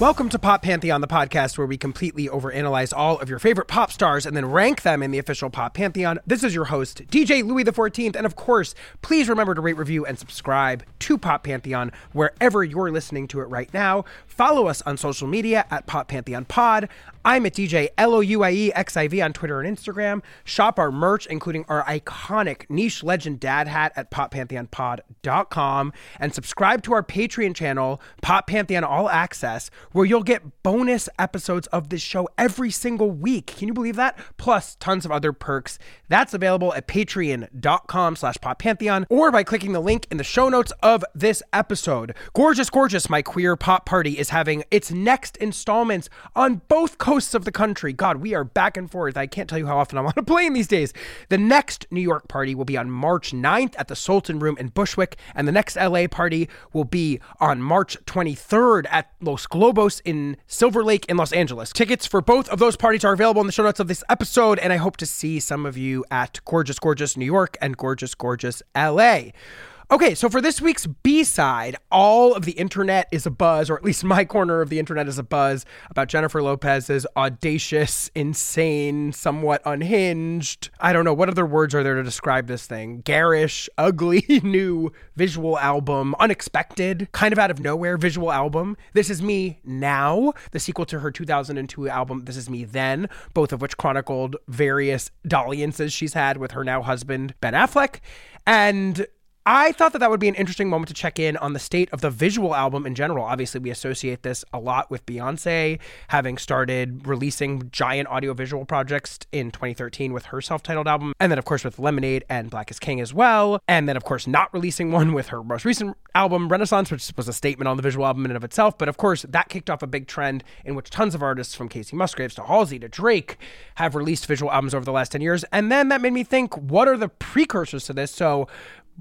Welcome to Pop Pantheon, the podcast where we completely overanalyze all of your favorite pop stars and then rank them in the official Pop Pantheon. This is your host, DJ Louie XIV. And of course, please remember to rate, review, and subscribe to Pop Pantheon wherever you're listening to it right now. Follow us on social media at Pop Pantheon Pod. I'm at DJ L O U I E X I V on Twitter and Instagram. Shop our merch, including our iconic niche legend dad hat at poppantheonpod.com. And subscribe to our Patreon channel, Pop Pantheon All Access, where you'll get bonus episodes of this show every single week. Can you believe that? Plus tons of other perks. That's available at patreon.com slash poppantheon or by clicking the link in the show notes of this episode. Gorgeous, gorgeous, my queer pop party is having its next installments on both coasts of the country. God, we are back and forth. I can't tell you how often I'm on a plane these days. The next New York party will be on March 9th at the Sultan Room in Bushwick, and the next LA party will be on March 23rd at Los Globos in Silver Lake in Los Angeles. Tickets for both of those parties are available in the show notes of this episode, and I hope to see some of you at Gorgeous Gorgeous New York and Gorgeous Gorgeous LA. Okay, so for this week's B side, all of the internet is a buzz, or at least my corner of the internet is a buzz about Jennifer Lopez's audacious, insane, somewhat unhinged. I don't know what other words are there to describe this thing. Garish, ugly new visual album, unexpected, kind of out of nowhere visual album. This is Me Now, the sequel to her 2002 album This Is Me Then, both of which chronicled various dalliances she's had with her now husband Ben Affleck. And I thought that that would be an interesting moment to check in on the state of the visual album in general. Obviously, we associate this a lot with Beyonce having started releasing giant audiovisual projects in 2013 with her self titled album, and then, of course, with Lemonade and Black is King as well. And then, of course, not releasing one with her most recent album, Renaissance, which was a statement on the visual album in and of itself. But of course, that kicked off a big trend in which tons of artists from Kacey Musgraves to Halsey to Drake have released visual albums over the last 10 years. And then that made me think, what are the precursors to this? So,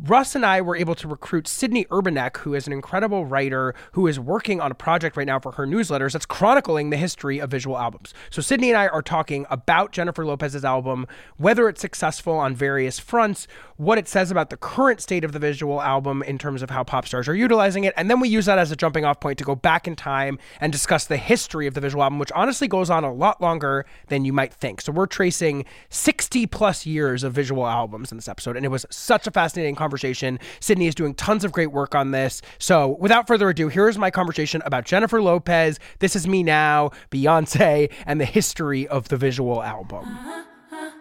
Russ and I were able to recruit Sydney Urbanek, who is an incredible writer who is working on a project right now for her newsletters that's chronicling the history of visual albums. So, Sydney and I are talking about Jennifer Lopez's album, whether it's successful on various fronts, what it says about the current state of the visual album in terms of how pop stars are utilizing it, and then we use that as a jumping off point to go back in time and discuss the history of the visual album, which honestly goes on a lot longer than you might think. So, we're tracing 60 plus years of visual albums in this episode, and it was such a fascinating conversation conversation. Sydney is doing tons of great work on this. So, without further ado, here's my conversation about Jennifer Lopez, This Is Me Now, Beyonce, and the history of the visual album.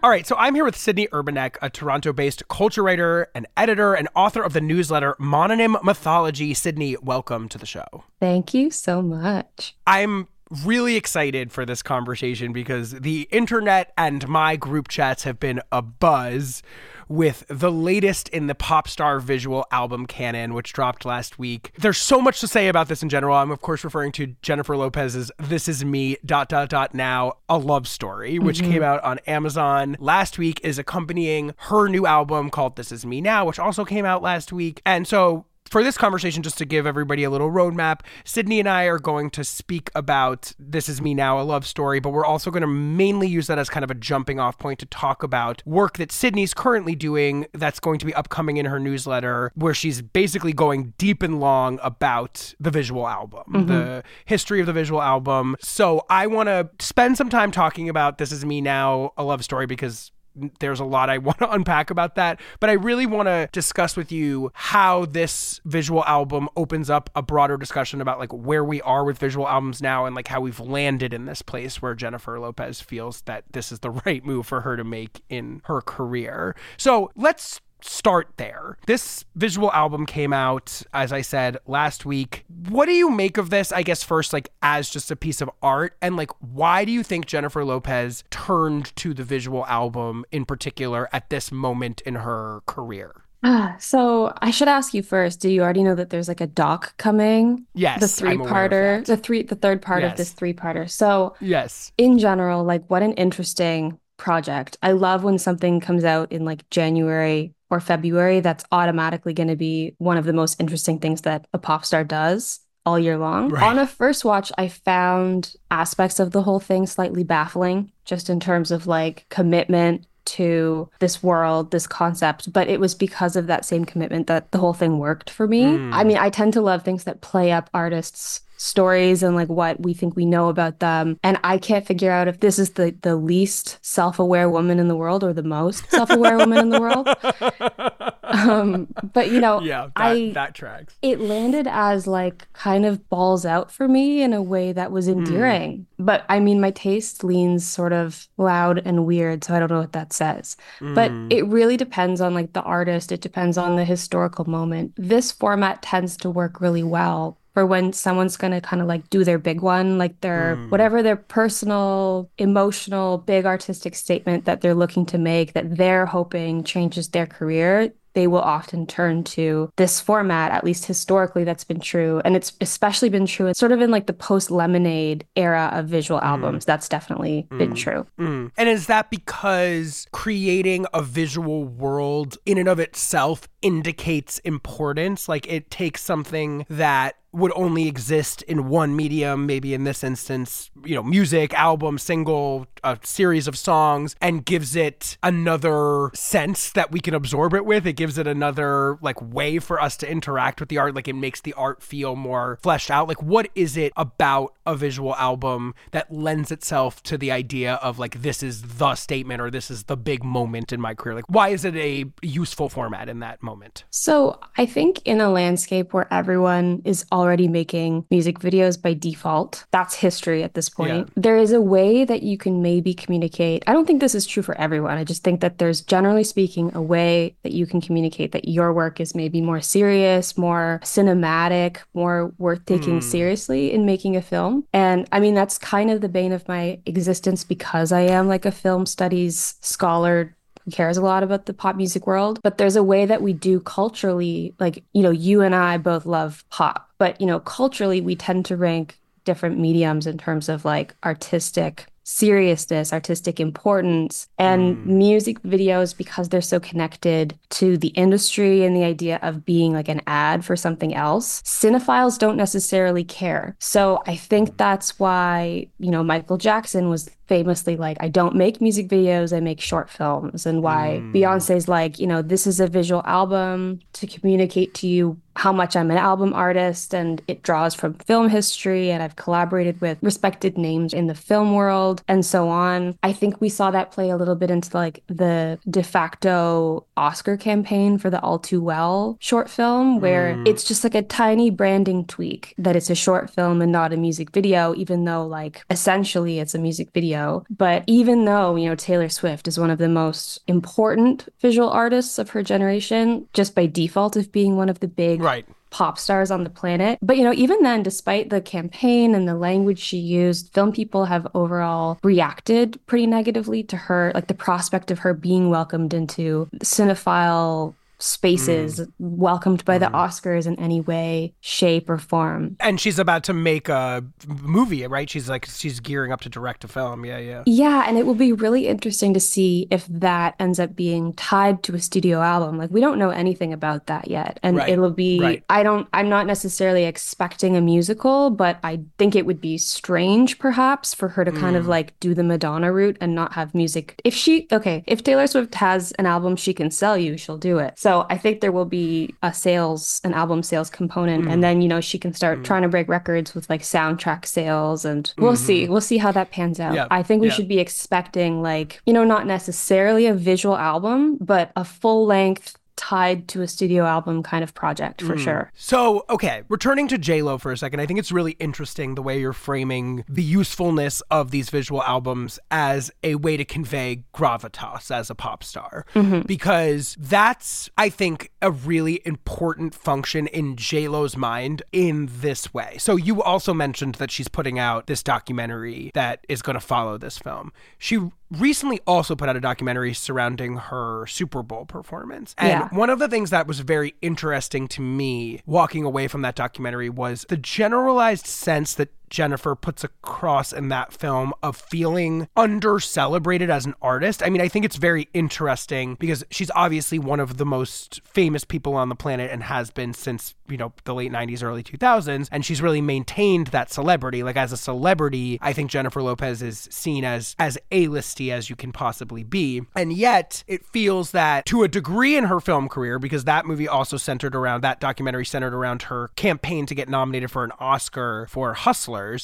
All right, so I'm here with Sydney Urbanek, a Toronto based culture writer, and editor, and author of the newsletter Mononym Mythology. Sydney, welcome to the show. Thank you so much. I'm really excited for this conversation because the internet and my group chats have been a buzz with the latest in the pop star visual album canon, which dropped last week. There's so much to say about this in general. I'm, of course, referring to Jennifer Lopez's This Is Me, dot, dot, dot, now, a love story, which mm-hmm. came out on Amazon last week, is accompanying her new album called This Is Me Now, which also came out last week. And so for this conversation, just to give everybody a little roadmap, Sydney and I are going to speak about This Is Me Now, a love story, but we're also going to mainly use that as kind of a jumping off point to talk about work that Sydney's currently doing that's going to be upcoming in her newsletter, where she's basically going deep and long about the visual album, mm-hmm. the history of the visual album. So I want to spend some time talking about This Is Me Now, a love story, because there's a lot I want to unpack about that, but I really want to discuss with you how this visual album opens up a broader discussion about like where we are with visual albums now and like how we've landed in this place where Jennifer Lopez feels that this is the right move for her to make in her career. So, let's start there. This visual album came out, as I said, last week. What do you make of this, I guess, first, like as just a piece of art? And like, why do you think Jennifer Lopez turned to the visual album in particular at this moment in her career? Ah, so I should ask you first. Do you already know that there's like a doc coming? Yes, the three-parter, the three, the third part yes. of this three-parter. So yes, in general, like what an interesting project. I love when something comes out in like January or February, that's automatically going to be one of the most interesting things that a pop star does all year long. Right. On a first watch, I found aspects of the whole thing slightly baffling, just in terms of like commitment to this world, this concept, but it was because of that same commitment that the whole thing worked for me. Mm. I mean, I tend to love things that play up artists' stories and like what we think we know about them. And I can't figure out if this is the the least self-aware woman in the world or the most self-aware woman in the world. Um, but you know, yeah, that, I that tracks. it landed as like kind of balls out for me in a way that was endearing. But I mean, my taste leans sort of loud and weird, so I don't know what that says. But it really depends on like the artist, it depends on the historical moment. This format tends to work really well for when someone's going to kind of like do their big one, like their mm. whatever their personal, emotional, big artistic statement that they're looking to make that they're hoping changes their career they will often turn to this format, at least historically, that's been true. And it's especially been true sort of in like the post Lemonade era of visual mm. albums. That's definitely been mm. true. Mm. And is that because creating a visual world in and of itself indicates importance? Like it takes something that would only exist in one medium, maybe in this instance, you know, music, album, single, a series of songs, and gives it another sense that we can absorb it with. It gives it another like way for us to interact with the art. Like it makes the art feel more fleshed out. Like what is it about a visual album that lends itself to the idea of like this is the statement or this is the big moment in my career? Like why is it a useful format in that moment? So I think in a landscape where everyone is already making music videos by default, that's history at this point. Yeah. There is a way that you can maybe communicate. I don't think this is true for everyone. I just think that there's generally speaking a way that you can communicate that your work is maybe more serious, more cinematic, more worth taking hmm. seriously in making a film. And I mean, that's kind of the bane of my existence because I am like a film studies scholar cares a lot about the pop music world. But there's a way that we do culturally, like, you know, you and I both love pop, but, you know, culturally, we tend to rank different mediums in terms of like artistic seriousness, artistic importance, and mm. music videos because they're so connected to the industry and the idea of being like an ad for something else. Cinephiles don't necessarily care. So I think that's why, you know, Michael Jackson was famously like, I don't make music videos, I make short films, and why mm. Beyonce's like, you know, this is a visual album to communicate to you how much I'm an album artist and it draws from film history and I've collaborated with respected names in the film world and so on. I think we saw that play a little bit into like the de facto Oscar campaign for the All Too Well short film where mm. it's just like a tiny branding tweak that it's a short film and not a music video even though like essentially it's a music video. But even though, you know, Taylor Swift is one of the most important visual artists of her generation just by default of being one of the big Right. pop stars on the planet. But you know, even then, despite the campaign and the language she used, film people have overall reacted pretty negatively to her, like the prospect of her being welcomed into cinephile spaces, welcomed by the Oscars in any way, shape, or form. And she's about to make a movie, right? She's like she's gearing up to direct a film. Yeah, yeah. Yeah, and it will be really interesting to see if that ends up being tied to a studio album. Like we don't know anything about that yet. And Right, it'll be right. I don't I'm not necessarily expecting a musical, but I think it would be strange perhaps for her to kind Mm. of like do the Madonna route and not have music. If she okay, if Taylor Swift has an album she can sell you, she'll do it. So I think there will be a sales an album sales component Mm. and then you know she can start trying to break records with like soundtrack sales and we'll see. We'll see how that pans out. Mm-hmm. Yeah, I think we yeah. should be expecting like, you know, not necessarily a visual album, but a full length tied to a studio album kind of project Mm. for sure. So, okay, returning to J-Lo for a second, I think it's really interesting the way you're framing the usefulness of these visual albums as a way to convey gravitas as a pop star. Because that's, I think, a really important function in J-Lo's mind in this way. So you also mentioned that she's putting out this documentary that is going to follow this film. She recently also put out a documentary surrounding her Super Bowl performance. And Yeah. one of the things that was very interesting to me walking away from that documentary was the generalized sense that Jennifer puts across in that film of feeling under celebrated as an artist. I mean, I think it's very interesting because she's obviously one of the most famous people on the planet and has been since, you know, the late 90s, early 2000s. And she's really maintained that celebrity. Like, as a celebrity, I think Jennifer Lopez is seen as as A-listy as you can possibly be. And yet, it feels that to a degree in her film career, because that movie also centered around that documentary centered around her campaign to get nominated for an Oscar for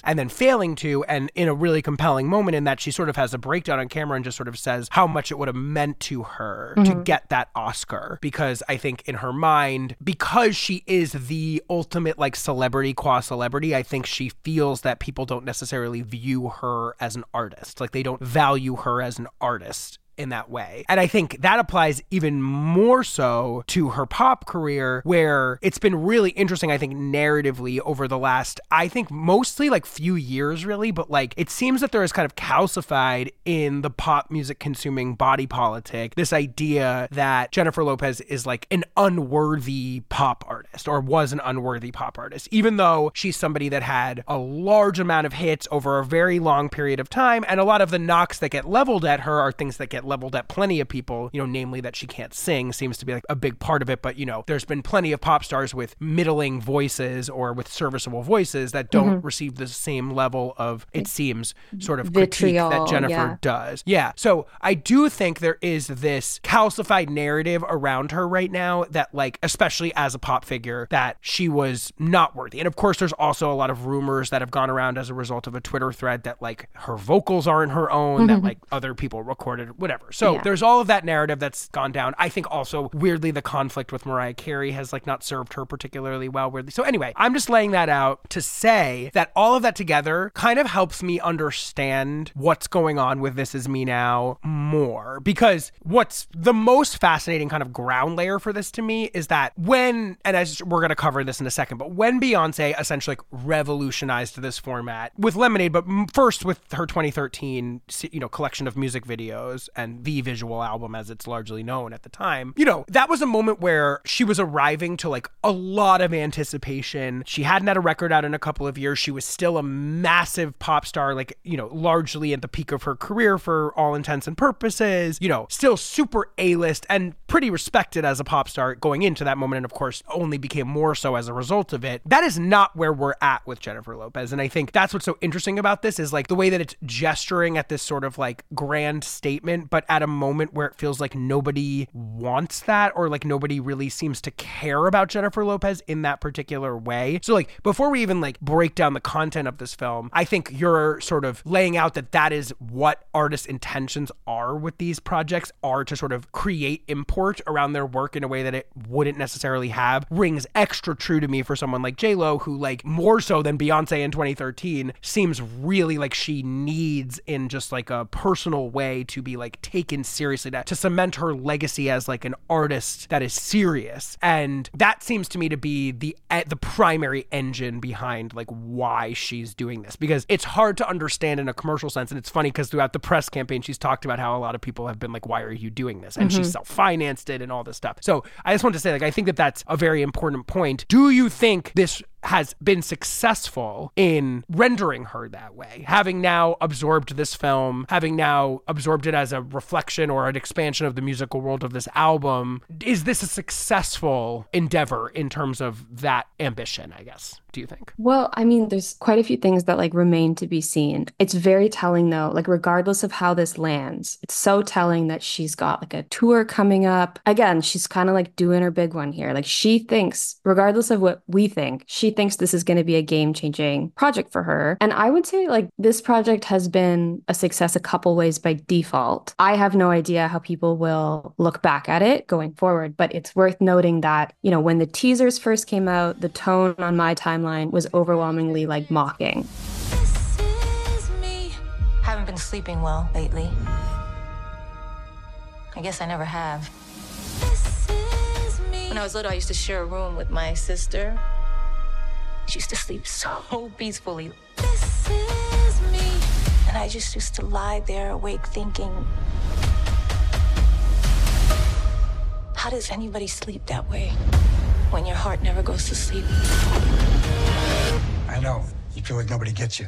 And then failing to, and in a really compelling moment in that she sort of has a breakdown on camera and just sort of says how much it would have meant to her mm-hmm. to get that Oscar. Because I think in her mind, because she is the ultimate like celebrity qua celebrity, I think she feels that people don't necessarily view her as an artist. Like they don't value her as an artist in that way. And I think that applies even more so to her pop career, where it's been really interesting, I think, narratively over the last, I think, mostly like few years, really, but like it seems that there is kind of calcified in the pop music consuming body politic this idea that Jennifer Lopez is like an unworthy pop artist or was an unworthy pop artist, even though she's somebody that had a large amount of hits over a very long period of time. And a lot of the knocks that get leveled at her are things that get leveled at plenty of people, you know, namely that she can't sing seems to be like a big part of it. But, you know, there's been plenty of pop stars with middling voices or with serviceable voices that don't mm-hmm. receive the same level of, it seems, sort of Vitriol, critique that Jennifer yeah. does. Yeah. So I do think there is this calcified narrative around her right now that, like, especially as a pop figure, that she was not worthy. And of course, there's also a lot of rumors that have gone around as a result of a Twitter thread that, like, her vocals aren't her own, mm-hmm. that, like, other people recorded, whatever whatever. So yeah. there's all of that narrative that's gone down. I think also weirdly the conflict with Mariah Carey has like not served her particularly well. Weirdly. So anyway, I'm just laying that out to say that all of that together kind of helps me understand what's going on with This Is Me Now more because what's the most fascinating kind of ground layer for this to me is that when and as we're going to cover this in a second, but when Beyonce essentially like revolutionized this format with Lemonade, but first with her 2013 you know collection of music videos and the visual album as it's largely known at the time, you know, that was a moment where she was arriving to like a lot of anticipation. She hadn't had a record out in a couple of years. She was still a massive pop star, like, you know, largely at the peak of her career for all intents and purposes, you know, still super A list and pretty respected as a pop star going into that moment. And of course, only became more so as a result of it. That is not where we're at with Jennifer Lopez. And I think that's what's so interesting about this is like the way that it's gesturing at this sort of like grand statement but at a moment where it feels like nobody wants that or like nobody really seems to care about Jennifer Lopez in that particular way. So like before we even like break down the content of this film, I think you're sort of laying out that that is what artists' intentions are with these projects are to sort of create import around their work in a way that it wouldn't necessarily have rings extra true to me for someone like J Lo who like more so than Beyonce in 2013 seems really like she needs in just like a personal way to be like taken seriously to, to cement her legacy as like an artist that is serious. And that seems to me to be the the primary engine behind like why she's doing this. Because it's hard to understand in a commercial sense and it's funny because throughout the press campaign she's talked about how a lot of people have been like why are you doing this? And mm-hmm. she it and all this stuff. So i just want to say like i think that that's a very important point. Do you think this has been successful in rendering her that way. Having now absorbed this film, having now absorbed it as a reflection or an expansion of the musical world of this album, is this a successful endeavor in terms of that ambition, I guess? do you think? Well, I mean, there's quite a few things that like remain to be seen. It's very telling though, like regardless of how this lands, it's so telling that she's got like a tour coming up. Again, she's kind of like doing her big one here. Like she thinks, regardless of what we think, she thinks this is going to be a game-changing project for her. And I would say like this project has been a success a couple ways by default. I have no idea how people will look back at it going forward, but it's worth noting that, you know, when the teasers first came out, the tone on my timeline was overwhelmingly like mocking. Haven't been sleeping well lately. I guess I never have. When I was little, I used to share a room with my sister. She used to sleep so peacefully. This is me. And I just used to lie there awake thinking, how does anybody sleep that way when your heart never goes to sleep? I know. You feel like nobody gets you.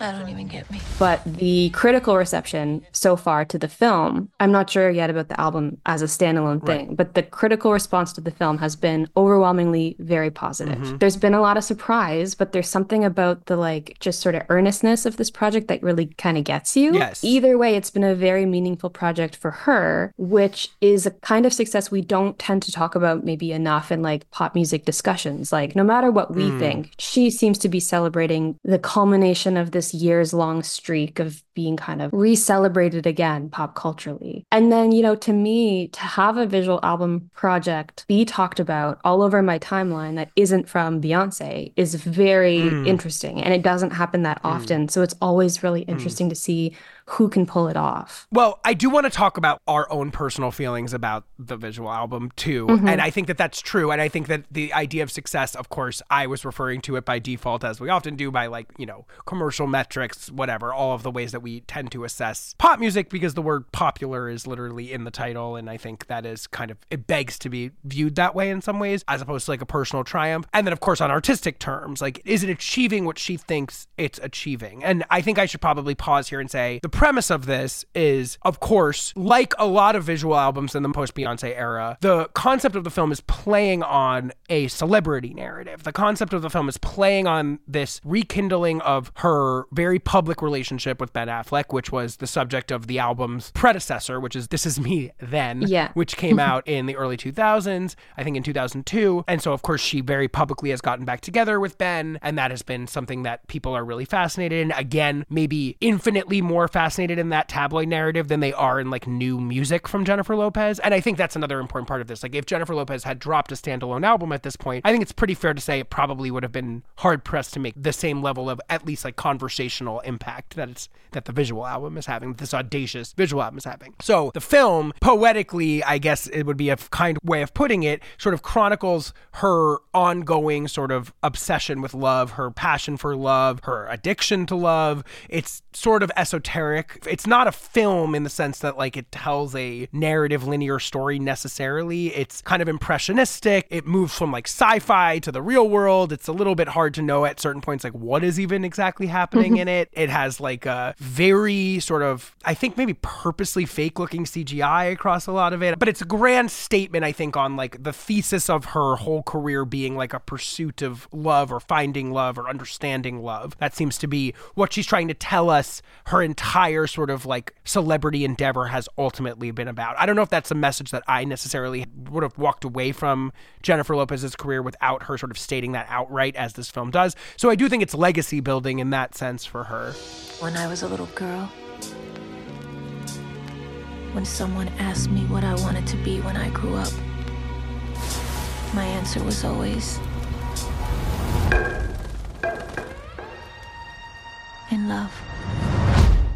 I don't even get me. But the critical reception so far to the film, I'm not sure yet about the album as a standalone thing, but the critical response to the film has been overwhelmingly very positive. Mm-hmm. There's been a lot of surprise, but there's something about the like just sort of earnestness of this project that really kind of gets you. Yes. Either way, it's been a very meaningful project for her, which is a kind of success we don't tend to talk about maybe enough in like pop music discussions. Like, no matter what we mm. think, she seems to be celebrating the culmination of this years long streak of being kind of re celebrated again pop culturally. And then, you know, to me, to have a visual album project be talked about all over my timeline that isn't from Beyonce is very hmm. interesting. And it doesn't happen that hmm. often. So it's always really hmm. interesting to see who can pull it off. Well, I do want to talk about our own personal feelings about the visual album too. Mm-hmm. And I think that that's true. And I think that the idea of success, of course, I was referring to it by default, as we often do, by like, you know, commercial metrics, whatever, all of the ways that we tend to assess pop music because the word popular is literally in the title. And I think that is kind of, it begs to be viewed that way in some ways, as opposed to like a personal triumph. And then, of course, on artistic terms, like, is it achieving what she thinks it's achieving? And I think I should probably pause here and say the premise of this is, of course, like a lot of visual albums in the post Beyonce era, the concept of the film is playing on a celebrity narrative. The concept of the film is playing on this rekindling of her very public relationship with Ben Affleck, which was the subject of the album's predecessor, which is This Is Me Then, Yeah. which came out in the early 2000s, I think in 2002. And so, of course, she very publicly has gotten back together with Ben, and that has been something that people are really fascinated in. Again, maybe infinitely more fascinated in that tabloid narrative than they are in like new music from Jennifer Lopez. And I think that's another important part of this. Like, if Jennifer Lopez had dropped a standalone album at this point, I think it's pretty fair to say it probably would have been hard pressed to make the same level of at least like conversational impact that it's that the visual album is having, this audacious visual album is having. So the film, poetically, I guess it would be a kind way of putting it, sort of chronicles her ongoing sort of obsession with love, her passion for love, her addiction to love. It's sort of esoteric. It's not a film in the sense that like it tells a narrative linear story necessarily. It's kind of impressionistic. It moves from like sci-fi to the real world. It's a little bit hard to know at certain points like what is even exactly happening mm-hmm. in it. It has like a very sort of I think maybe purposely fake looking CGI across a lot of it. But it's a grand statement I think on like the thesis of her whole career being like a pursuit of love or finding love or understanding love. That seems to be what she's trying to tell us her entire sort of like celebrity endeavor has ultimately been about. I don't know if that's a message that I necessarily would have walked away from Jennifer Lopez's career without her sort of stating that outright as this film does. So I do think it's legacy building in that sense for her. When I was a little girl, when someone asked me what I wanted to be when I grew up, my answer was always in love.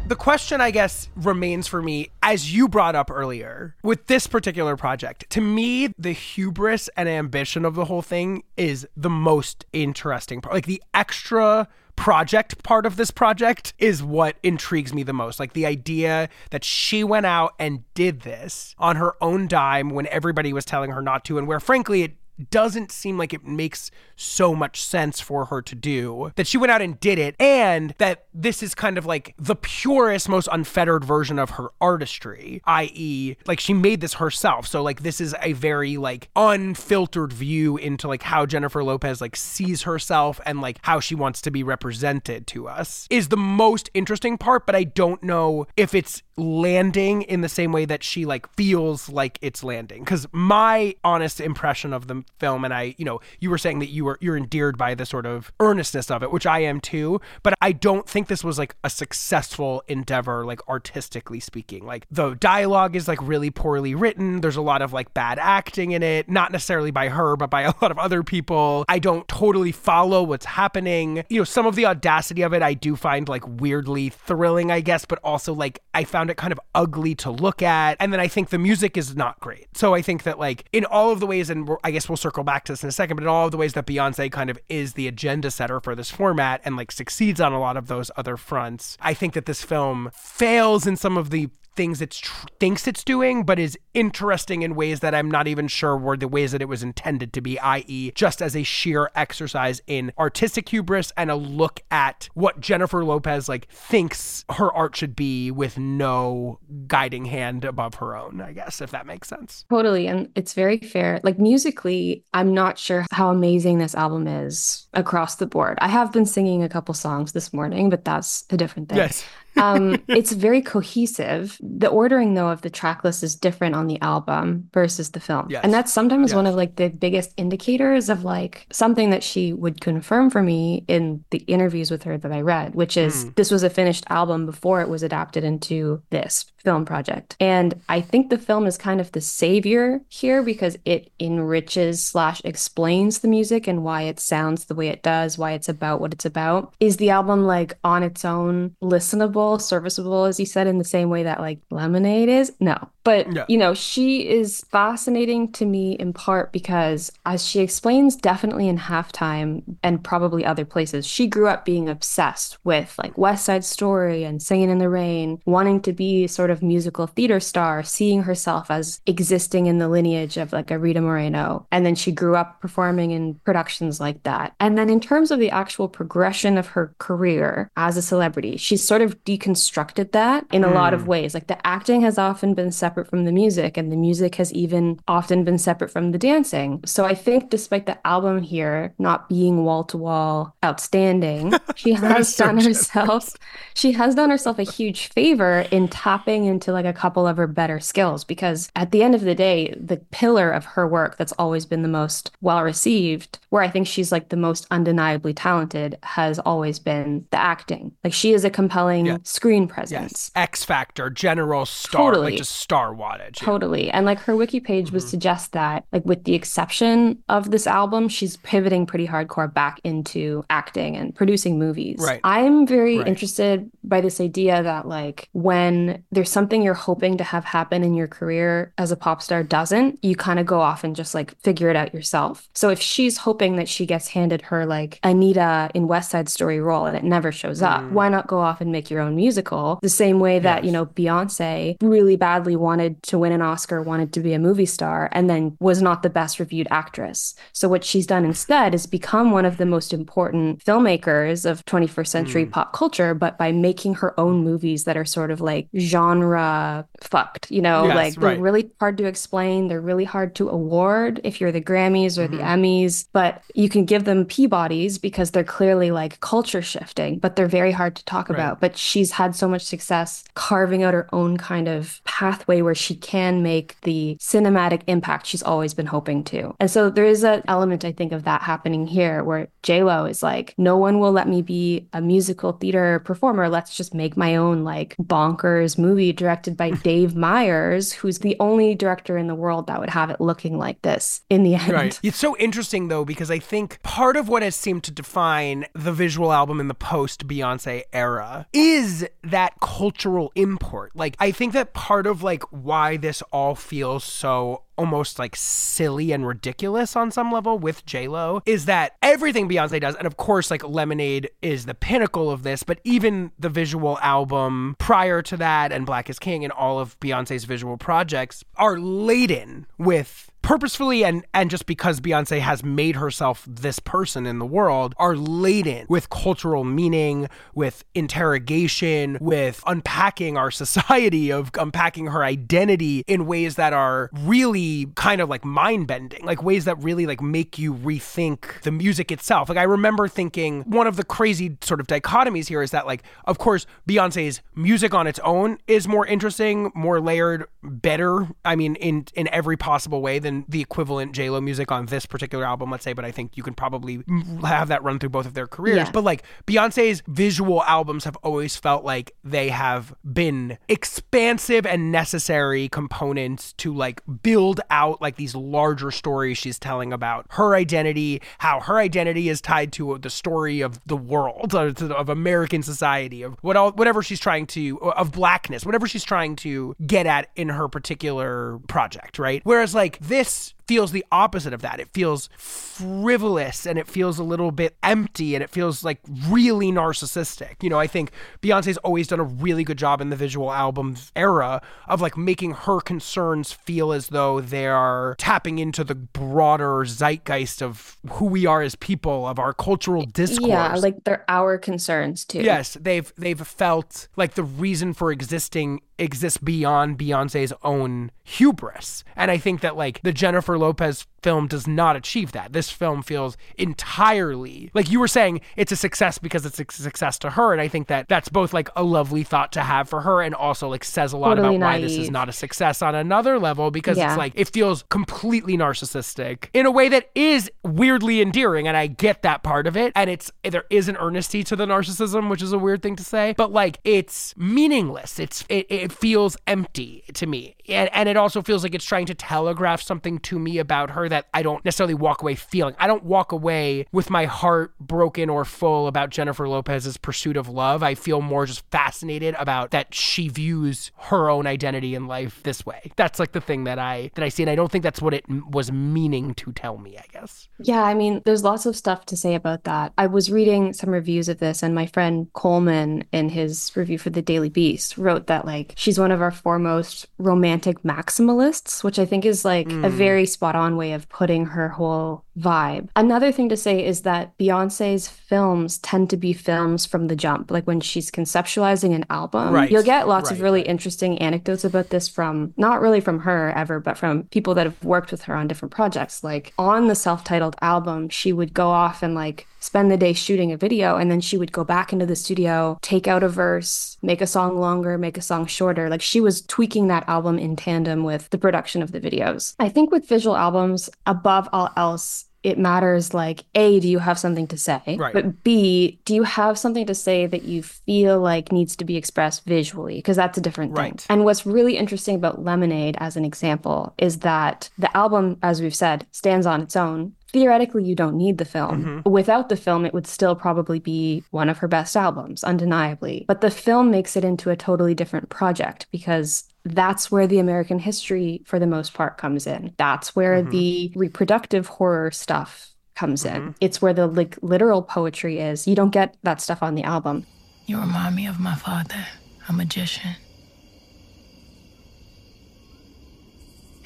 The question, I guess, remains for me, as you brought up earlier, with this particular project. To me, the hubris and ambition of the whole thing is the most interesting part. Like the extra project part of this project is what intrigues me the most. Like the idea that she went out and did this on her own dime when everybody was telling her not to, and where frankly it doesn't seem like it makes so much sense for her to do that she went out and did it and that this is kind of like the purest most unfettered version of her artistry i.e. like she made this herself so like this is a very like unfiltered view into like how Jennifer Lopez like sees herself and like how she wants to be represented to us is the most interesting part but I don't know if it's landing in the same way that she like feels like it's landing because my honest impression of the film and i you know you were saying that you were you're endeared by the sort of earnestness of it which i am too but i don't think this was like a successful endeavor like artistically speaking. Like the dialogue is like really poorly written. There's a lot of like bad acting in it not necessarily by her but by a lot of other people. I don't totally follow what's happening. You know some of the audacity of it i do find like weirdly thrilling i guess but also like i found it kind of ugly to look at and then i think the music is not great. So i think that like in all of the ways and i guess we'll circle back to this in a second but in all of the ways that beyonce kind of is the agenda setter for this format and like succeeds on a lot of those other fronts i think that this film fails in some of the things it tr- thinks it's doing, but is interesting in ways that I'm not even sure were the ways that it was intended to be, i.e., just as a sheer exercise in artistic hubris and a look at what Jennifer Lopez like thinks her art should be with no guiding hand above her own, I guess, if that makes sense. Totally. And it's very fair. Like musically, I'm not sure how amazing this album is across the board. I have been singing a couple songs this morning, but that's a different thing. Yes um, it's very cohesive. The ordering, though, of the track list is different on the album versus the film. Yes. And that's sometimes yes. one of like the biggest indicators of like something that she would confirm for me in the interviews with her that I read, which is mm. this was a finished album before it was adapted into this film project. And I think the film is kind of the savior here because it enriches slash explains the music and why it sounds the way it does, why it's about what it's about. Is the album like on its own listenable, serviceable, as you said, in the same way that like Lemonade is? No. But, yeah. you know, she is fascinating to me in part because, as she explains definitely in halftime and probably other places, she grew up being obsessed with like West Side Story and Singing in the Rain, wanting to be sort of musical theater star, seeing herself as existing in the lineage of like a Rita Moreno. And then she grew up performing in productions like that. And then in terms of the actual progression of her career as a celebrity, she's sort of deconstructed that in a mm. lot of hmm. ways. Like the acting has often been separate from the music, and the music has even often been separate from the dancing. So I think, despite the album here not being wall to wall outstanding, she has done herself she has done herself a huge favor in tapping into like a couple of her better skills. Because at the end of the day, the pillar of her work that's always been the most well received, where I think she's like the most undeniably talented, has always been the acting. Like she is a compelling yeah. Screen presence. Yes. X Factor, general star, totally. like just star wattage. Totally. And like her wiki page mm-hmm. would suggest that, like, with the exception of this album, she's pivoting pretty hardcore back into acting and producing movies. Right. I'm very right. interested by this idea that, like, when there's something you're hoping to have happen in your career as a pop star doesn't, you kind of go off and just like figure it out yourself. So if she's hoping that she gets handed her like Anita in West Side Story role and it never shows up, mm. why not go off and make your own musical? The same way that, yes. you know, Beyonce really badly wanted to win an Oscar, wanted to be a movie star, and then was not the best reviewed actress. So what she's done instead is become one of the most important filmmakers of 21st century mm. pop culture, but by making her own movies that are sort of like genre fucked, you know, yes, like they're right. really hard to explain, they're really hard to award if you're the Grammys or mm-hmm. the Emmys, but you can give them Peabodys because they're clearly like culture shifting, but they're very hard to talk right. about. But she's had so much success carving out her own kind of pathway where she can make the cinematic impact she's always been hoping to. And so there is an element, I think, of that happening here where JLo is like, no one will let me be a musical theater performer. Let's just make my own like bonkers movie directed by Dave Meyers, who's the only director in the world that would have it looking like this in the end. Right. It's so interesting though, because I think part of what has seemed to define the visual album in the post Beyonce era is that cultural import. Like, I think that part of like why this all feels so almost like silly and ridiculous on some level with J Lo is that everything Beyonce does, and of course, like Lemonade is the pinnacle of this, but even the visual album prior to that and Black is King and all of Beyonce's visual projects are laden with purposefully and and just because Beyonce has made herself this person in the world are laden with cultural meaning, with interrogation, with unpacking our society, of unpacking her identity in ways that are really kind of like mind bending, like ways that really like make you rethink the music itself. Like I remember thinking one of the crazy sort of dichotomies here is that like of course Beyonce's music on its own is more interesting, more layered, better. I mean in in every possible way than than the equivalent J Lo music on this particular album, let's say. But I think you can probably have that run through both of their careers. Yeah. But like Beyonce's visual albums have always felt like they have been expansive and necessary components to like build out like these larger stories she's telling about her identity, how her identity is tied to the story of the world, of American society, of what all, whatever she's trying to, of blackness, whatever she's trying to get at in her particular project, right? Whereas like this this feels the opposite of that. It feels frivolous and it feels a little bit empty and it feels like really narcissistic. You know, I think Beyonce's always done a really good job in the visual albums era of like making her concerns feel as though they are tapping into the broader zeitgeist of who we are as people, of our cultural discourse. Yeah, like they're our concerns too. Yes, they've they've felt like the reason for existing exists beyond Beyonce's own hubris. And I think that like the Jennifer Lopez film does not achieve that. This film feels entirely like you were saying it's a success because it's a success to her. And I think that that's both like a lovely thought to have for her and also like says a lot Totally about why this is not a success on another level because Yeah. it's like it feels completely narcissistic in a way that is weirdly endearing. And I get that part of it. And it's there is an earnesty to the narcissism which is a weird thing to say but like it's meaningless. It's it, it feels empty to me and, and it also feels like it's trying to telegraph something to me about her that I don't necessarily walk away feeling. I don't walk away with my heart broken or full about Jennifer Lopez's pursuit of love. I feel more just fascinated about that she views her own identity in life this way. That's like the thing that I that I see and I don't think that's what it was meaning to tell me I guess. Yeah, I mean, there's lots of stuff to say about that. I was reading some reviews of this, and my friend Coleman, in his review for the Daily Beast, wrote that like she's one of our foremost romantic maximalists, which I think is like a hmm. very spot on way of putting her whole vibe. Another thing to say is that Beyonce's films tend to be films from the jump. Like when she's conceptualizing an album, Right, you'll get lots of really interesting anecdotes about this from not really from her ever, but from people that have worked with her on different projects. Like on the self titled album, she would go off and like spend the day shooting a video and then she would go back into the studio, take out a verse, make a song longer, make a song shorter. Like she was tweaking that album in tandem with the production of the videos. I think with visual albums, above all else, it matters like A, do you have something to say? Right. But B, do you have something to say that you feel like needs to be expressed visually? Because that's a different thing. Right. And what's really interesting about Lemonade, as an example, is that the album, as we've said, stands on its own. Theoretically, you don't need the film. Mm-hmm. Without the film, it would still probably be one of her best albums, undeniably. But the film makes it into a totally different project because that's where the American history, for the most part, comes in. That's where mm-hmm. the reproductive horror stuff comes in. Mm-hmm. It's where the like literal poetry is. You don't get that stuff on the album. You remind me of my father, a magician.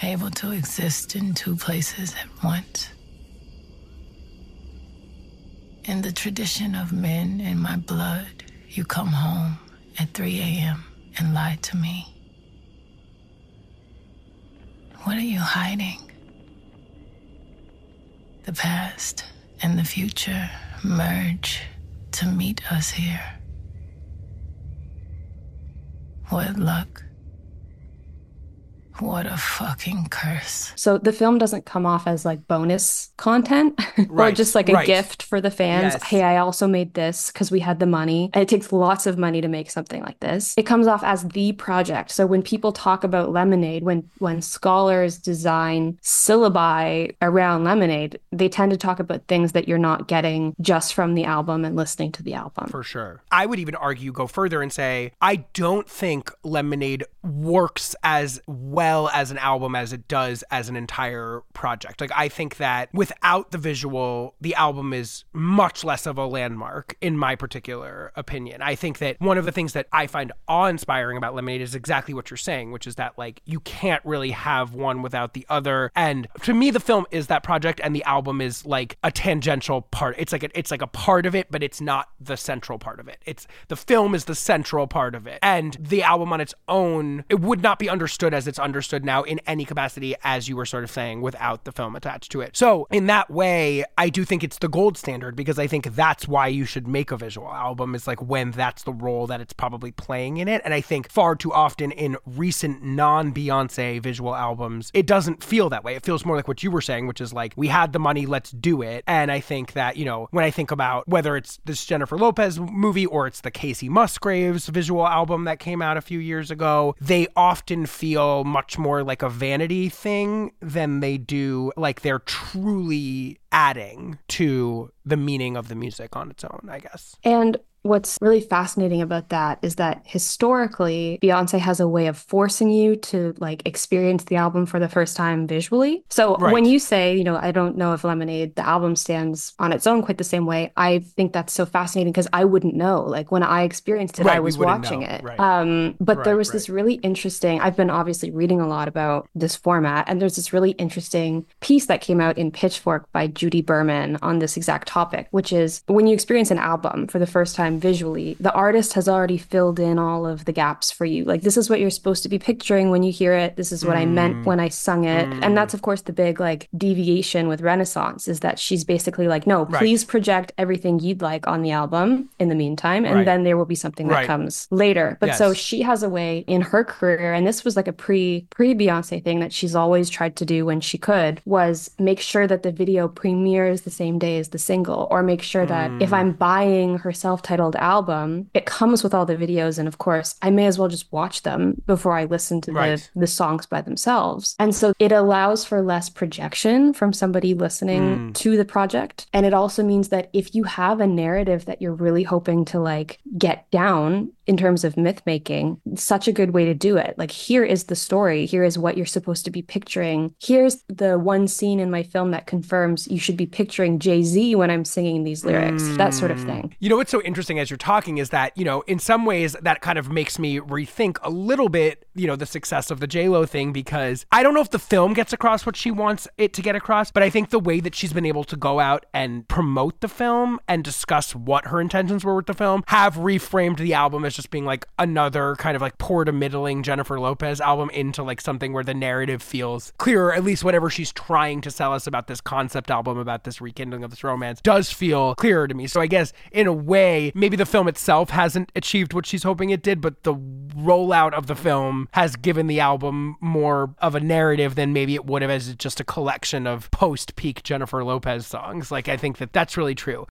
Able to exist in two places at once. In the tradition of men in my blood, you come home at 3 a.m. and lie to me. What are you hiding? The past and the future merge to meet us here. What luck. What a fucking curse. So the film doesn't come off as like bonus content or just like a right. gift for the fans. Yes. Hey, I also made this because we had the money. And it takes lots of money to make something like this. It comes off as the project. So when people talk about Lemonade, when when scholars design syllabi around Lemonade, they tend to talk about things that you're not getting just from the album and listening to the album. For sure. I would even argue, go further and say, I don't think Lemonade works as well as an album as it does as an entire project. Like, I think that without the visual, the album is much less of a landmark, in my particular opinion. I think that one of the things that I find awe inspiring about Lemonade is exactly what you're saying, which is that, like, you can't really have one without the other. And to me, the film is that project, and the album is like a tangential part. It's like a, it's like a part of it, but it's not the central part of it. It's the film is the central part of it, and the album on its own, it would not be understood as it's understood now in any capacity, as you were sort of saying, without the film attached to it. So in that way, I do think it's the gold standard because I think that's why you should make a visual album is like when that's the role that it's probably playing in it. And I think far too often in recent non Beyonce visual albums, it doesn't feel that way. It feels more like what you were saying, which is like, we had the money, let's do it. And I think that, you know, when I think about whether it's this Jennifer Lopez movie or it's the Kacey Musgraves visual album that came out a few years ago, they often feel much more like a vanity thing than they do like they're truly adding to the meaning of the music on its own, I guess. And What's really fascinating about that is that historically, Beyonce has a way of forcing you to like experience the album for the first time visually. So Right. when you say, you know, I don't know if Lemonade, the album stands on its own quite the same way, I think that's so fascinating because I wouldn't know. Like when I experienced it, Right, I was watching know. it. Right. Um, but there was this really interesting, I've been obviously reading a lot about this format, and there's this really interesting piece that came out in Pitchfork by Judy Berman on this exact topic, which is when you experience an album for the first time visually, the artist has already filled in all of the gaps for you. Like, this is what you're supposed to be picturing when you hear it. This is what I Mm. meant when I sung it. And that's, of course, the big like deviation with Renaissance is that she's basically like, no, Right. please project everything you'd like on the album in the meantime. And Right. then there will be something that Right. comes later. But so she has a way in her career, and this was like a pre pre Beyonce thing that she's always tried to do when she could, was make sure that the video premieres the same day as the single, or make sure that if Mm. I'm buying her self-titled album, it comes with all the videos, and of course, I may as well just watch them before I listen to Right. the the songs by themselves. And so it allows for less projection from somebody listening Mm. to the project. And it also means that if you have a narrative that you're really hoping to like get down in terms of myth making, such a good way to do it. Like, here is the story. Here is what you're supposed to be picturing. Here's the one scene in my film that confirms you should be picturing Jay Z when I'm singing these lyrics, that sort of mm. thing. You know what's so interesting as you're talking is that, you know, in some ways that kind of makes me rethink a little bit, you know, the success of the J-Lo thing because I don't know if the film gets across what she wants it to get across, but I think the way that she's been able to go out and promote the film and discuss what her intentions were with the film have reframed the album as just being like another kind of like poor to middling Jennifer Lopez album into like something where the narrative feels clearer, at least whatever she's trying to sell us about this concept album, about this rekindling of this romance, does feel clearer to me. So I guess in a way, maybe the film itself hasn't achieved what she's hoping it did, but the rollout of the film has given the album more of a narrative than maybe it would have as just a collection of post peak Jennifer Lopez songs. Like, I think that that's really true.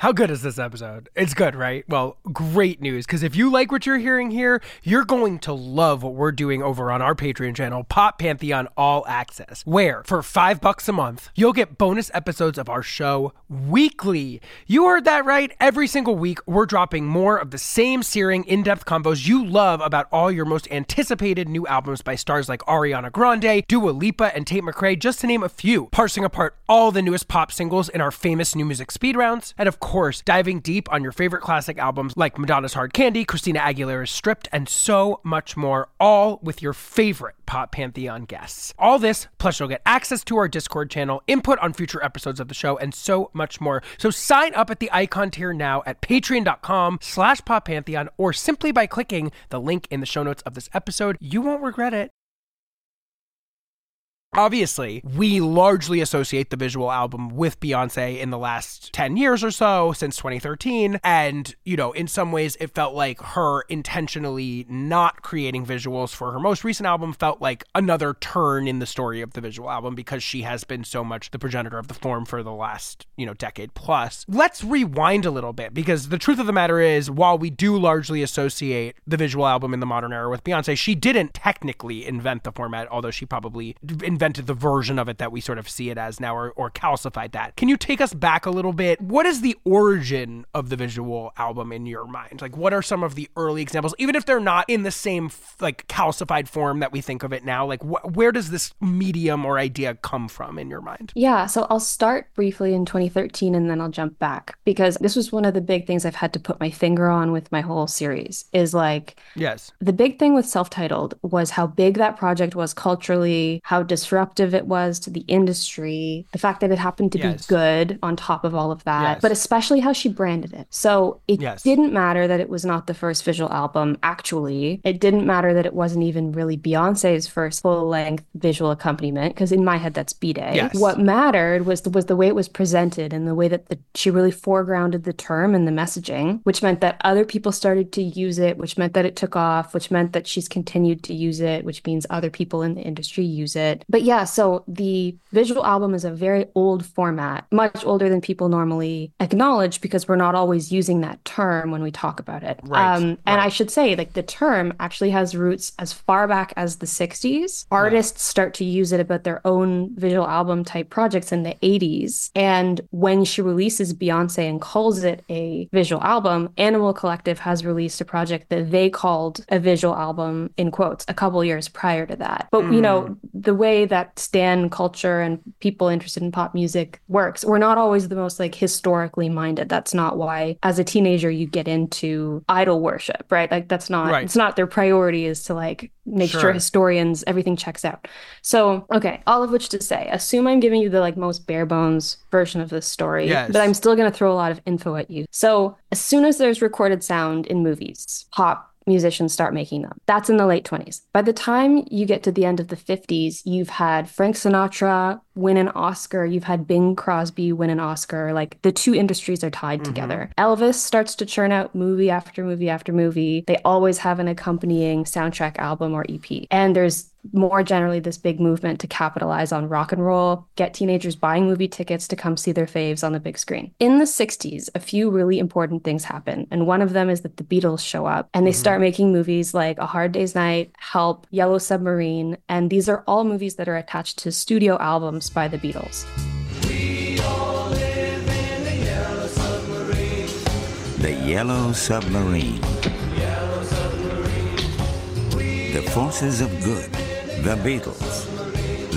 How good is this episode? It's good, right? Well, great news. Because if you like what you're hearing here, you're going to love what we're doing over on our Patreon channel, Pop Pantheon All Access, where for five bucks a month, you'll get bonus episodes of our show weekly. You heard that right. Every single week, we're dropping more of the same searing, in depth combos you love about all your most anticipated new albums by stars like Ariana Grande, Dua Lipa, and Tate McRae, just to name a few, parsing apart all the newest pop singles in our famous new music speed rounds, and of course, diving deep on your favorite classic albums like Madonna's Hard Candy, Christina Aguilera's Stripped, and so much more, all with your favorite Pop Pantheon guests. All this, plus you'll get access to our Discord channel, input on future episodes of the show, and so much more. So sign up at the icon tier now at patreon.com slash poppantheon or simply by clicking the link in the show notes of this episode. You won't regret it. Obviously, we largely associate the visual album with Beyonce in the last 10 years or so, since 2013. And, you know, in some ways, it felt like her intentionally not creating visuals for her most recent album felt like another turn in the story of the visual album because she has been so much the progenitor of the form for the last, you know, decade plus. Let's rewind a little bit because the truth of the matter is, while we do largely associate the visual album in the modern era with Beyonce, she didn't technically invent the format, although she probably invented the version of it that we sort of see it as now or, or calcified that. Can you take us back a little bit? What is the origin of the visual album in your mind? Like, what are some of the early examples, even if they're not in the same like calcified form that we think of it now? Like, wh- where does this medium or idea come from in your mind? Yeah, so I'll start briefly in 2013 and then I'll jump back because this was one of the big things I've had to put my finger on with my whole series is like Yes. the big thing with self-titled was how big that project was culturally, how disruptive it was to the industry, the fact that it happened to Yes. be good on top of all of that, Yes. but especially how she branded it. So it Yes. didn't matter that it was not the first visual album actually. It didn't matter that it wasn't even really Beyonce's first full-length visual accompaniment because in my head that's B-Day. Yes. What mattered was the, was the way it was presented and the way that the, she really foregrounded the term and the messaging, which meant that other people started to use it, which meant that it took off, which meant that she's continued to use it, which means other people in the industry use it. But but yeah, so the visual album is a very old format, much older than people normally acknowledge because we're not always using that term when we talk about it. Right, Um, and I should say, like, the term actually has roots as far back as the 60s. Artists start to use it about their own visual album type projects in the 80s. And when she releases Beyonce and calls it a visual album, Animal Collective has released a project that they called a visual album, in quotes, a couple years prior to that. But, you know, the way that Stan culture and people interested in pop music works, we're not always the most like historically minded. That's not why, as a teenager, you get into idol worship, right? Like, that's not, Right. it's not their priority is to like make sure, Sure. historians, everything checks out. So, okay, all of which to say, assume I'm giving you the like most bare bones version of this story, Yes. but I'm still going to throw a lot of info at you. So, as soon as there's recorded sound in movies, pop musicians start making them. That's in the late 20s. By the time you get to the end of the 50s, you've had Frank Sinatra win an Oscar, you've had Bing Crosby win an Oscar. Like the two industries are tied mm-hmm. together. Elvis starts to churn out movie after movie after movie. They always have an accompanying soundtrack album or EP. And there's more generally this big movement to capitalize on rock and roll, get teenagers buying movie tickets to come see their faves on the big screen. In the 60s, a few really important things happen. And one of them is that the Beatles show up and they mm-hmm. start making movies like A Hard Day's Night, Help, Yellow Submarine. And these are all movies that are attached to studio albums by the Beatles. The Yellow Submarine. The Forces of Good. The Beatles.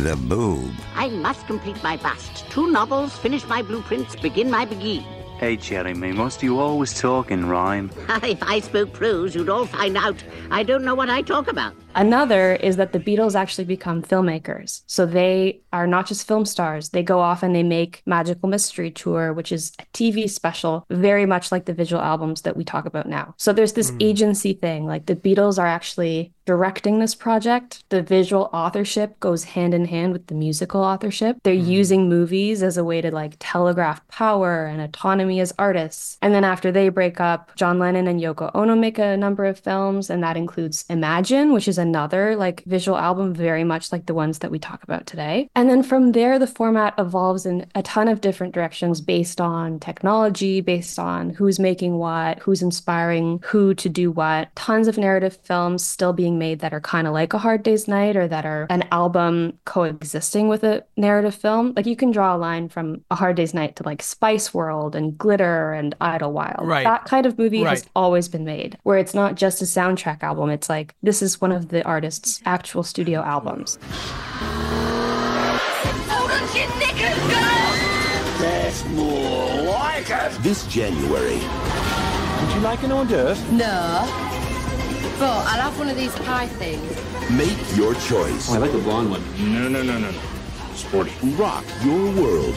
The Boob. I must complete my bust. Two novels, finish my blueprints, begin my begin. Hey, Jeremy, must you always talk in rhyme? if I spoke prose, you'd all find out I don't know what I talk about. Another is that the Beatles actually become filmmakers. So they are not just film stars. They go off and they make Magical Mystery Tour, which is a TV special, very much like the visual albums that we talk about now. So there's this hmm. agency thing. Like the Beatles are actually directing this project. The visual authorship goes hand in hand with the musical authorship. They're hmm. using movies as a way to like telegraph power and autonomy as artists. And then after they break up, John Lennon and Yoko Ono make a number of films, and that includes Imagine, which is another like visual album, very much like the ones that we talk about today. And then from there, the format evolves in a ton of different directions based on technology, based on who's making what, who's inspiring who to do what. Tons of narrative films still being made that are kind of like A Hard Day's Night or that are an album coexisting with a narrative film. Like you can draw a line from A Hard Day's Night to like Spice World and Glitter and Idlewild. Right. That kind of movie has always been made, where it's not just a soundtrack album. It's like this is one of the artist's actual studio albums. This January, Would you like an hors d'oeuvre? No. But I'll have one of these pie things. make your choice. Oh, I like the blonde one. No, no, no, no, no. Sporty. Rock your world.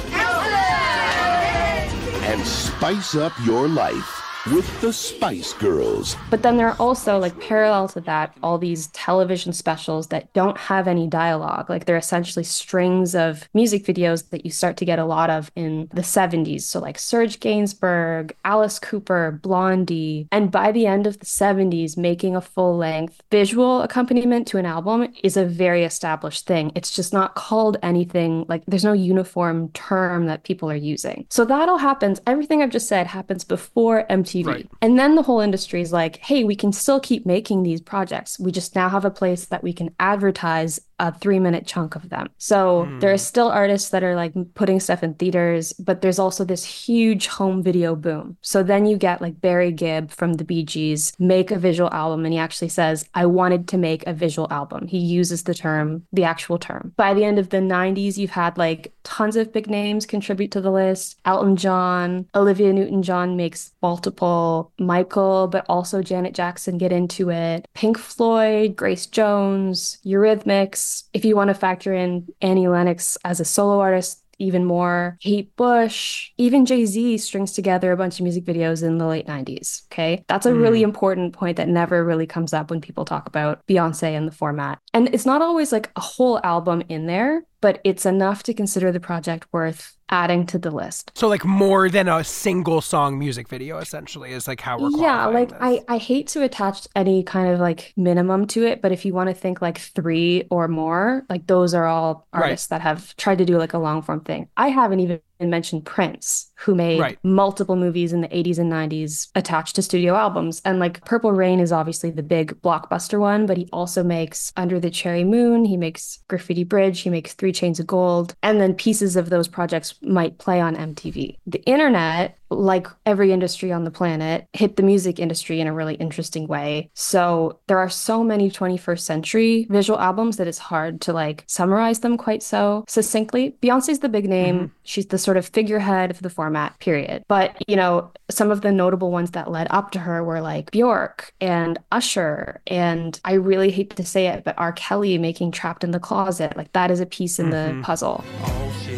And spice up your life with the Spice Girls. But then there are also, like, parallel to that, all these television specials that don't have any dialogue. Like, they're essentially strings of music videos that you start to get a lot of in the 70s. So, like, Serge Gainsbourg, Alice Cooper, Blondie. And by the end of the 70s, making a full length visual accompaniment to an album is a very established thing. It's just not called anything, like, there's no uniform term that people are using. So, that all happens. Everything I've just said happens before MTV. Right. And then the whole industry is like, hey, we can still keep making these projects. We just now have a place that we can advertise a three minute chunk of them. So hmm. there are still artists that are like putting stuff in theaters, but there's also this huge home video boom. So then you get like Barry Gibb from the Bee Gees make a visual album and he actually says, I wanted to make a visual album. He uses the term, the actual term. By the end of the 90s, you've had like tons of big names contribute to the list. Elton John, Olivia Newton John makes multiple, Michael, but also Janet Jackson get into it. Pink Floyd, Grace Jones, Eurythmics. If you want to factor in Annie Lennox as a solo artist, even more. Kate Bush, even Jay Z strings together a bunch of music videos in the late 90s. Okay. That's a hmm. really important point that never really comes up when people talk about Beyonce and the format. And it's not always like a whole album in there. But it's enough to consider the project worth adding to the list. So like more than a single song music video essentially is like how we're Yeah, like this. I I hate to attach any kind of like minimum to it, but if you want to think like 3 or more, like those are all artists that have tried to do like a long form thing. I haven't even mentioned Prince, who made Right. multiple movies in the 80s and 90s attached to studio albums. And like Purple Rain is obviously the big blockbuster one, but he also makes Under the Cherry Moon, he makes Graffiti Bridge, he makes Three Chains of Gold, and then pieces of those projects might play on MTV. The internet, like every industry on the planet, hit the music industry in a really interesting way. So there are so many 21st century visual albums that it's hard to like summarize them quite so succinctly. Beyonce's the big name. Mm-hmm. She's the sort of figurehead of the format, period. But, you know, some of the notable ones that led up to her were like Bjork and Usher. And I really hate to say it, but R. Kelly making Trapped in the Closet. Like that is a piece in the mm-hmm. puzzle. Oh,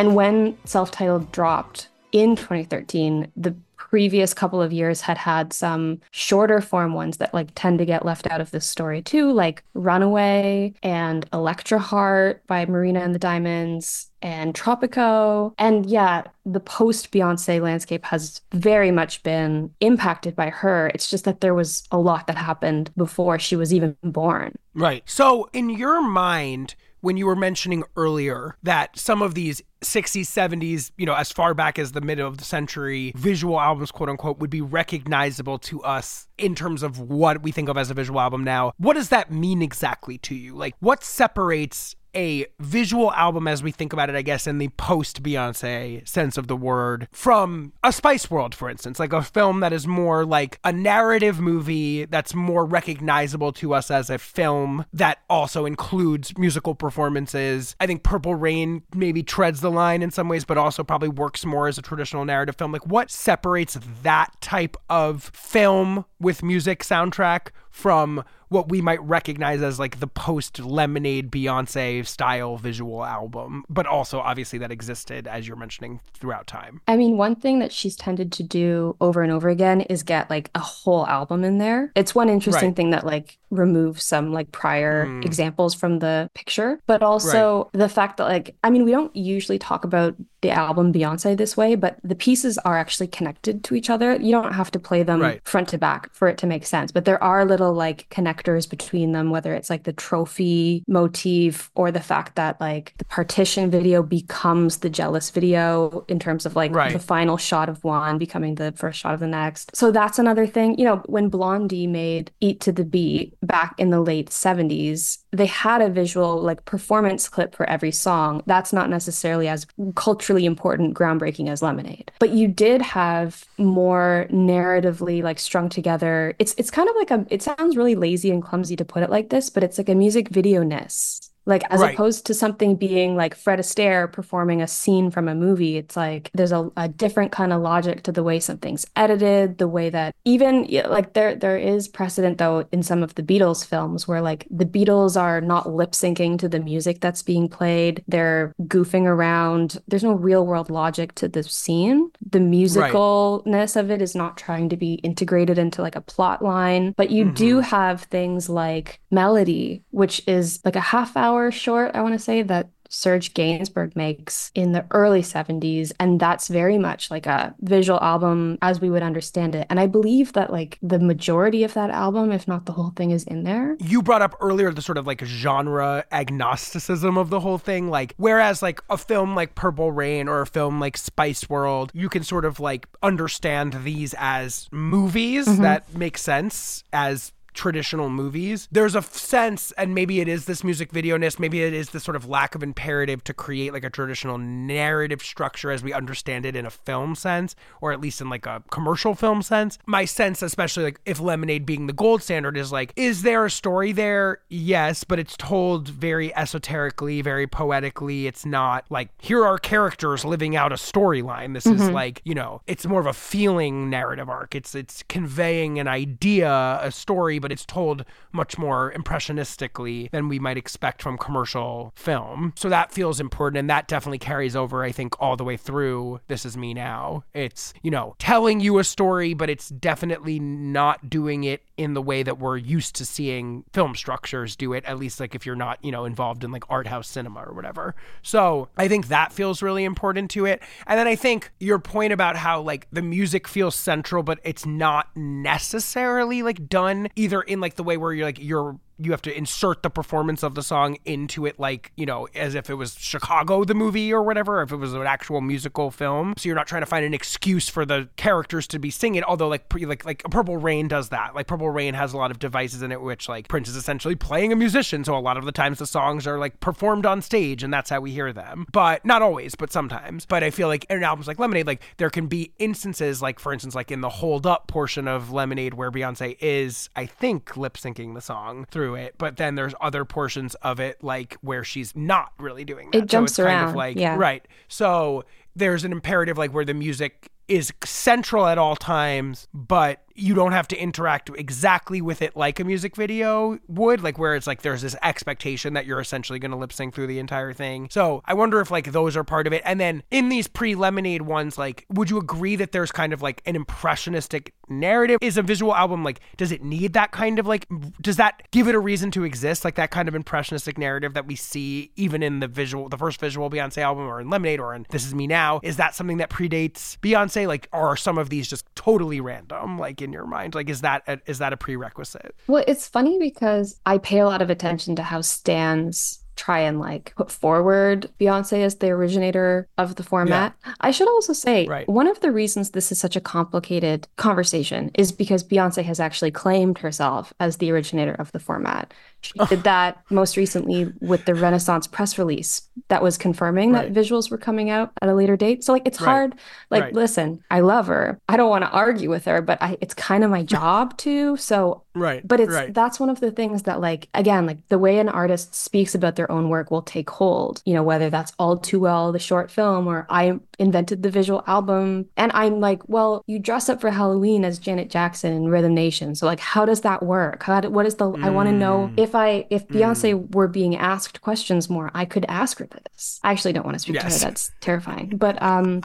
And when self titled dropped in 2013, the previous couple of years had had some shorter form ones that like tend to get left out of this story too, like Runaway and Electra Heart by Marina and the Diamonds and Tropico. And yeah, the post Beyonce landscape has very much been impacted by her. It's just that there was a lot that happened before she was even born. Right. So, in your mind, when you were mentioning earlier that some of these 60s, 70s, you know, as far back as the middle of the century, visual albums, quote unquote, would be recognizable to us in terms of what we think of as a visual album now, what does that mean exactly to you? Like, what separates a visual album as we think about it, I guess, in the post Beyonce sense of the word, from a Spice World, for instance, like a film that is more like a narrative movie that's more recognizable to us as a film that also includes musical performances. I think Purple Rain maybe treads the line in some ways, but also probably works more as a traditional narrative film. Like, what separates that type of film with music soundtrack from what we might recognize as like the post Lemonade Beyonce style visual album, but also obviously that existed as you're mentioning throughout time. I mean, one thing that she's tended to do over and over again is get like a whole album in there. It's one interesting Right. thing that like removes some like prior Mm. examples from the picture, but also the fact that like, I mean, we don't usually talk about the album Beyonce this way, but the pieces are actually connected to each other. You don't have to play them Right. front to back for it to make sense, but there are little like between them, whether it's like the trophy motif or the fact that like the partition video becomes the jealous video in terms of like Right. the final shot of one becoming the first shot of the next. So that's another thing. You know, when Blondie made Eat to the Beat back in the late 70s, they had a visual like performance clip for every song. That's not necessarily as culturally important, groundbreaking as Lemonade. But you did have more narratively like strung together. It's it's kind of like a it sounds really lazy and clumsy to put it like this, but it's like a music video-ness. Like as Right. opposed to something being like Fred Astaire performing a scene from a movie, it's like there's a, a different kind of logic to the way something's edited, the way that even like there there is precedent though in some of the Beatles films where like the Beatles are not lip syncing to the music that's being played. They're goofing around. There's no real world logic to the scene. The musicalness of it is not trying to be integrated into like a plot line, but you do mm-hmm. have things like Melody, which is like a half hour short, I want to say, that Serge Gainsbourg makes in the early 70s. And that's very much like a visual album as we would understand it. And I believe that like the majority of that album, if not the whole thing, is in there. You brought up earlier the sort of like genre agnosticism of the whole thing. Like, whereas like a film like Purple Rain or a film like Spice World, you can sort of like understand these as movies mm-hmm. that make sense as traditional movies. There's a sense, and maybe it is this music video ness, maybe it is this sort of lack of imperative to create like a traditional narrative structure as we understand it in a film sense, or at least in like a commercial film sense. My sense, especially like if Lemonade being the gold standard, is like, is there a story there? Yes, but it's told very esoterically, very poetically. It's not like, here are characters living out a storyline. This is mm-hmm. like, you know, it's more of a feeling narrative arc. It's it's conveying an idea, a story but it's told much more impressionistically than we might expect from commercial film. So that feels important and that definitely carries over I think all the way through This Is Me Now. It's, you know, telling you a story, but it's definitely not doing it in the way that we're used to seeing film structures do it, at least like if you're not, you know, involved in like art house cinema or whatever. So I think that feels really important to it. And then I think your point about how like the music feels central, but it's not necessarily like done either in like the way where you're like you're you have to insert the performance of the song into it like you know as if it was chicago the movie or whatever if it was an actual musical film. So you're not trying to find an excuse for the characters to be singing although like like like purple rain does that. Like purple rain has a lot of devices in it which like prince is essentially playing a musician so a lot of the times the songs are like performed on stage and that's how we hear them. But not always but sometimes. But i feel like in albums like lemonade like there can be instances like for instance like in the hold up portion of lemonade where beyonce is i think lip syncing the song through it, but then there's other portions of it like where she's not really doing that. It jumps so it's around. Kind of like yeah. right. So there's an imperative like where the music is central at all times, but you don't have to interact exactly with it like a music video would, like where it's like there's this expectation that you're essentially going to lip sync through the entire thing. So I wonder if like those are part of it. And then in these pre Lemonade ones, like, would you agree that there's kind of like an impressionistic narrative? Is a visual album like, does it need that kind of like, does that give it a reason to exist? Like that kind of impressionistic narrative that we see even in the visual, the first visual Beyonce album or in Lemonade or in This Is Me Now? Is that something that predates Beyonce? Like, are some of these just totally random? Like, in your mind? Like, is that a, is that a prerequisite? Well, it's funny because I pay a lot of attention to how stands try and like put forward Beyonce as the originator of the format. Yeah. I should also say right. one of the reasons this is such a complicated conversation is because Beyonce has actually claimed herself as the originator of the format. She did that most recently with the Renaissance press release that was confirming right. that visuals were coming out at a later date. So like it's hard. Like right. listen, I love her. I don't want to argue with her, but I, it's kind of my job to. So right. But it's right. that's one of the things that like again like the way an artist speaks about their own work will take hold. You know whether that's all too well the short film or I invented the visual album and I'm like well you dress up for Halloween as Janet Jackson in Rhythm Nation. So like how does that work? How what is the mm. I want to know if I if Beyonce mm. were being asked questions more, I could ask her this. I actually don't want to speak yes. to her. That's terrifying. But um,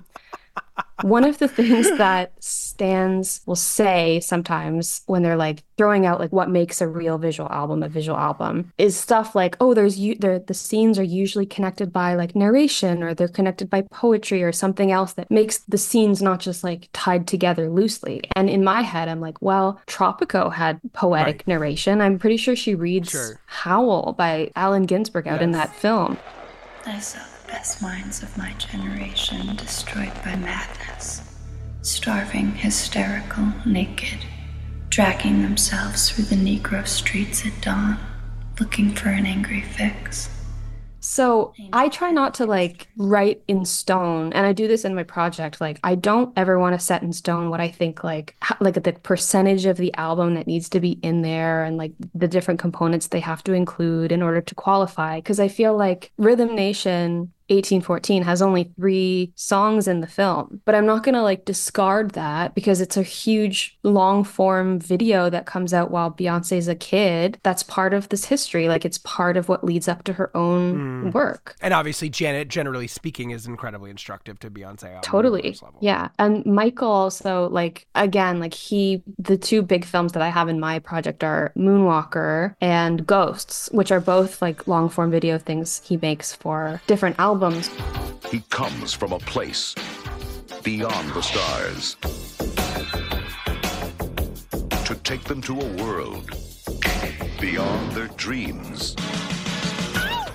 one of the things that stands will say sometimes when they're like throwing out like what makes a real visual album a visual album is stuff like oh there's you there the scenes are usually connected by like narration or they're connected by poetry or something else that makes the scenes not just like tied together loosely and in my head i'm like well tropico had poetic right. narration i'm pretty sure she reads sure. howl by allen ginsberg out yes. in that film I saw the best minds of my generation destroyed by madness, starving, hysterical, naked, dragging themselves through the Negro streets at dawn, looking for an angry fix. So I try not to like write in stone, and I do this in my project. Like I don't ever want to set in stone what I think like like the percentage of the album that needs to be in there, and like the different components they have to include in order to qualify. Because I feel like Rhythm Nation 1814 has only three songs in the film, but I'm not going to like discard that because it's a huge long form video that comes out while Beyonce's a kid. That's part of this history. Like it's part of what leads up to her own mm. work. And obviously, Janet, generally speaking, is incredibly instructive to Beyonce. totally. Yeah. And Michael also, like, again, like he, the two big films that I have in my project are Moonwalker and Ghosts, which are both like long form video things he makes for different albums albums. He comes from a place beyond the stars to take them to a world beyond their dreams.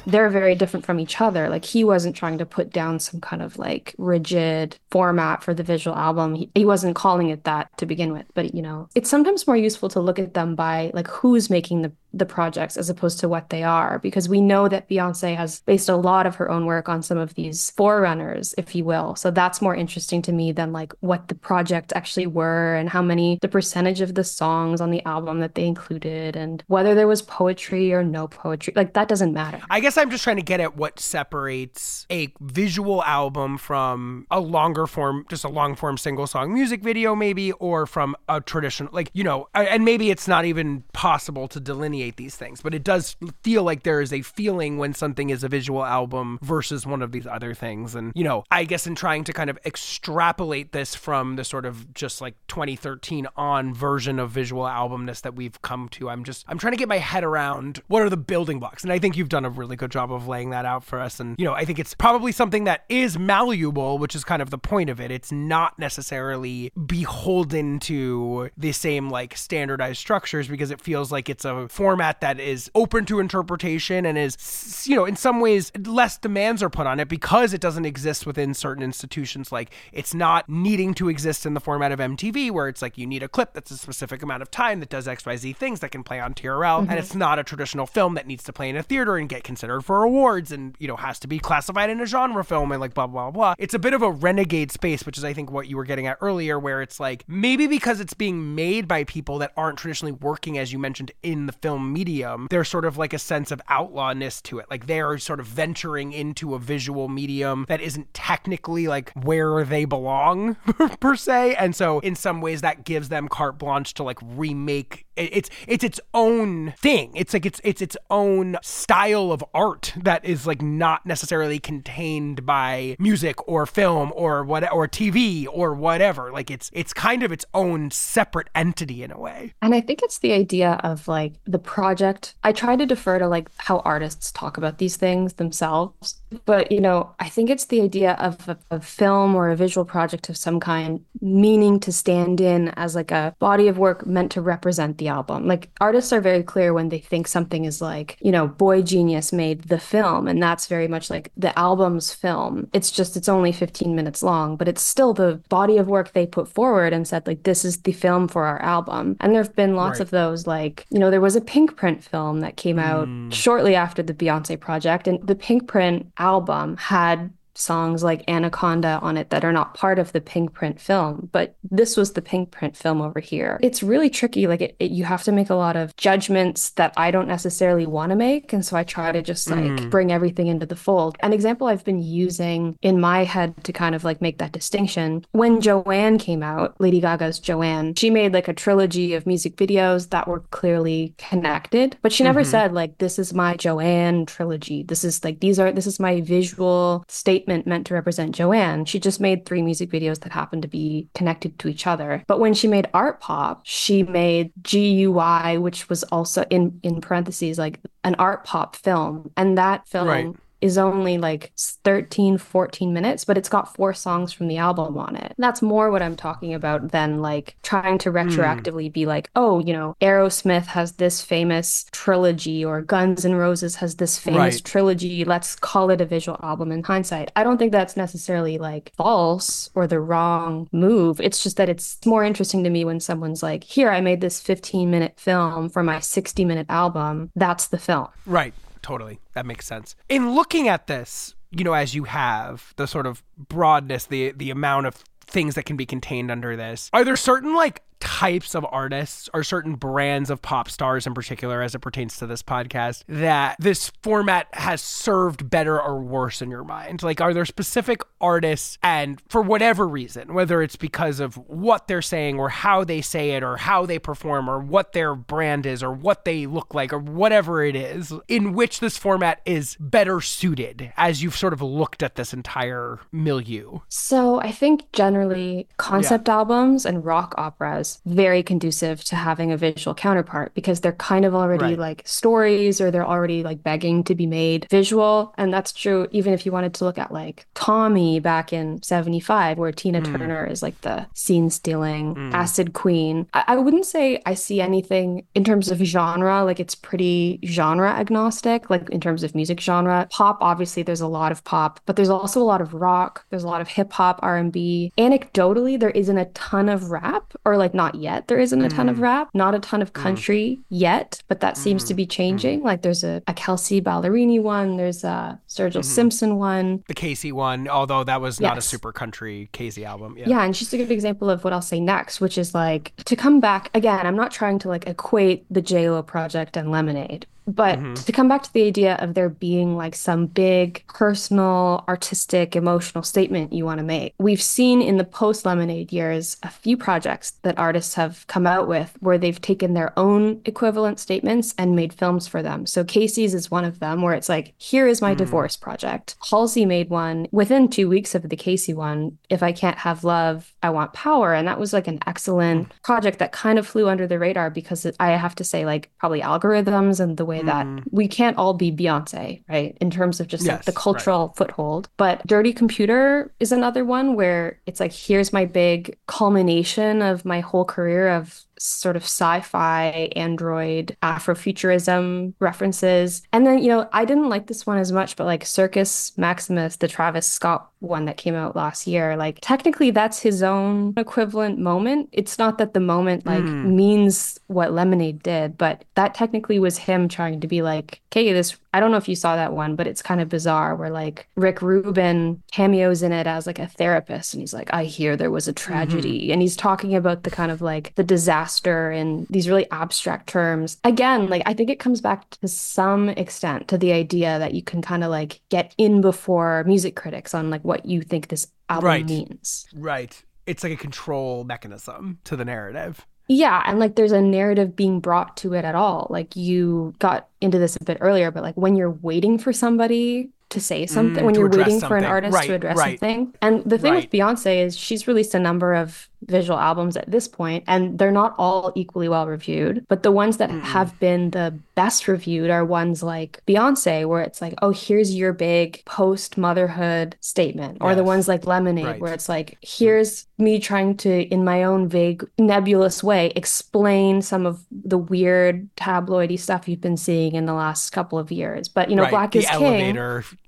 They're very different from each other. Like he wasn't trying to put down some kind of like rigid format for the visual album. He, he wasn't calling it that to begin with. But you know, it's sometimes more useful to look at them by like who's making the the projects as opposed to what they are because we know that Beyonce has based a lot of her own work on some of these forerunners, if you will. So that's more interesting to me than like what the project actually were and how many the percentage of the songs on the album that they included and whether there was poetry or no poetry. Like that doesn't matter. I guess I'm just trying to get at what separates a visual album from a longer form, just a long form single song music video, maybe, or from a traditional, like, you know, and maybe it's not even possible to delineate these things, but it does feel like there is a feeling when something is a visual album versus one of these other things. And, you know, I guess in trying to kind of extrapolate this from the sort of just like 2013 on version of visual albumness that we've come to, I'm just, I'm trying to get my head around what are the building blocks. And I think you've done a really good job of laying that out for us. And, you know, I think it's probably something that is malleable, which is kind of the point of it. It's not necessarily beholden to the same like standardized structures because it feels like it's a format that is open to interpretation and is, you know, in some ways less demands are put on it because it doesn't exist within certain institutions. Like it's not needing to exist in the format of MTV where it's like you need a clip that's a specific amount of time that does XYZ things that can play on TRL. Mm-hmm. And it's not a traditional film that needs to play in a theater and get considered for awards and, you know, has to be classified in a genre film and like blah, blah, blah. It's a bit of a renegade space, which is, I think, what you were getting at earlier, where it's like maybe because it's being made by people that aren't traditionally working, as you mentioned, in the film medium, there's sort of like a sense of outlawness to it. Like they are sort of venturing into a visual medium that isn't technically like where they belong, per se. And so, in some ways, that gives them carte blanche to like remake it's it's its own thing. It's like it's it's its own style of art that is like not necessarily contained by music or film or what or TV or whatever. Like it's it's kind of its own separate entity in a way. And I think it's the idea of like the project. I try to defer to like how artists talk about these things themselves. But, you know, I think it's the idea of a, a film or a visual project of some kind meaning to stand in as like a body of work meant to represent the album. Like artists are very clear when they think something is like, you know, boygenius made the film, and that's very much like the album's film. It's just it's only 15 minutes long, but it's still the body of work they put forward and said like this is the film for our album. And there've been lots Right. of those like, you know, there was a Pinkprint film that came out mm. shortly after the Beyonce project and the Pinkprint album had songs like Anaconda on it that are not part of the Pinkprint film, but this was the Pinkprint film over here. It's really tricky. Like it, it- you have to make a lot of judgments that I don't necessarily want to make, and so I try to just like Mm. bring everything into the fold. An example I've been using in my head to kind of like make that distinction when Joanne came out, Lady Gaga's Joanne, she made like a trilogy of music videos that were clearly connected, but she never Mhm. said like this is my Joanne trilogy. This is like these are this is my visual statement meant to represent Joanne. She just made three music videos that happened to be connected to each other. But when she made Art Pop, she made G.U.Y., which was also in in parentheses like an art pop film, and that film Right. Is only like 13 14 minutes but it's got four songs from the album on it. That's more what i'm talking about than like trying to hmm. retroactively be like oh you know aerosmith has this famous trilogy or guns n' roses has this famous Right. trilogy. Let's call it a visual album in hindsight. I don't think that's necessarily like false or the wrong move. It's just that it's more interesting to me when someone's like here i made this 15 minute film for my 60 minute album. That's the film. Right. Totally. That makes sense. In looking at this, you know, as you have the sort of broadness, the the amount of things that can be contained under this, are there certain like types of artists or certain brands of pop stars in particular as it pertains to this podcast that this format has served better or worse in your mind? Like are there specific artists and for whatever reason whether it's because of what they're saying or how they say it or how they perform or what their brand is or what they look like or whatever it is in which this format is better suited as you've sort of looked at this entire milieu? So I think generally concept albums and rock operas very conducive to having a visual counterpart because they're kind of already Right. like stories or they're already like begging to be made visual. And that's true even if you wanted to look at like Tommy back in 75 where Tina Mm. Turner is like the scene stealing Mm. acid queen. I, I wouldn't say I see anything in terms of genre like it's pretty genre agnostic like in terms of music genre. Pop obviously there's a lot of pop, but there's also a lot of rock, there's a lot of hip hop, R&B. Anecdotally there isn't a ton of rap or like not yet. There isn't a ton of Mm. rap, not a ton of mm. country yet, but that seems to be mm. Mm. changing. Like there's a, a Kelsea Ballerini one, there's a Sturgill mm-hmm. Simpson one. The Kacey one, although that was not a super country Kacey album. Yeah. Yeah. and she's a good example of what I'll say next, which is like to come back again. I'm not trying to like equate the JLo project and Lemonade, but Mm-hmm. to come back to the idea of there being like some big personal, artistic, emotional statement you want to make. We've seen in the post Lemonade years a few projects that artists have come out with where they've taken their own equivalent statements and made films for them. So Kacey's is one of them where it's like, here is my divorce project. Halsey made one within two weeks of the Kacey one. If I can't have love, I want power. And that was like an excellent mm. project that kind of flew under the radar because it, I have to say, like, probably algorithms and the way that mm. we can't all be Beyonce, right? In terms of just like Yes, the right. cultural foothold. But Dirty Computer is another one where it's like, here's my big culmination of my whole career of sort of sci-fi android afrofuturism references. And then you know i didn't like this one as much but like circus maximus the travis scott one that came out last year like technically that's his own equivalent moment. It's not that the moment like hmm. means what lemonade did but that technically was him trying to be like okay this i don't know if you saw that one but it's kind of bizarre where like rick rubin cameos in it as like a therapist and he's like i hear there was a mm-hmm. tragedy and he's talking about the kind of like the disaster in these really abstract terms again like i think it comes back to some extent to the idea that you can kind of like get in before music critics on like what you think this album Right. means Right. It's like a control mechanism to the narrative. Yeah, and like there's a narrative being brought to it at all. Like you got into this a bit earlier, but like when you're waiting for somebody to say something, Mm, when you're waiting for an artist Right, to address right. something. And the thing Right. with Beyonce is she's released a number of visual albums at this point, and they're not all equally well reviewed. But the ones that hmm. have been the best reviewed are ones like Beyonce, where it's like, oh, here's your big post motherhood statement, or the ones like Lemonade, Right. where it's like, hmm. here's me trying to, in my own vague, nebulous way, explain some of the weird tabloidy stuff you've been seeing in the last couple of years. But you know, right. Black the is King.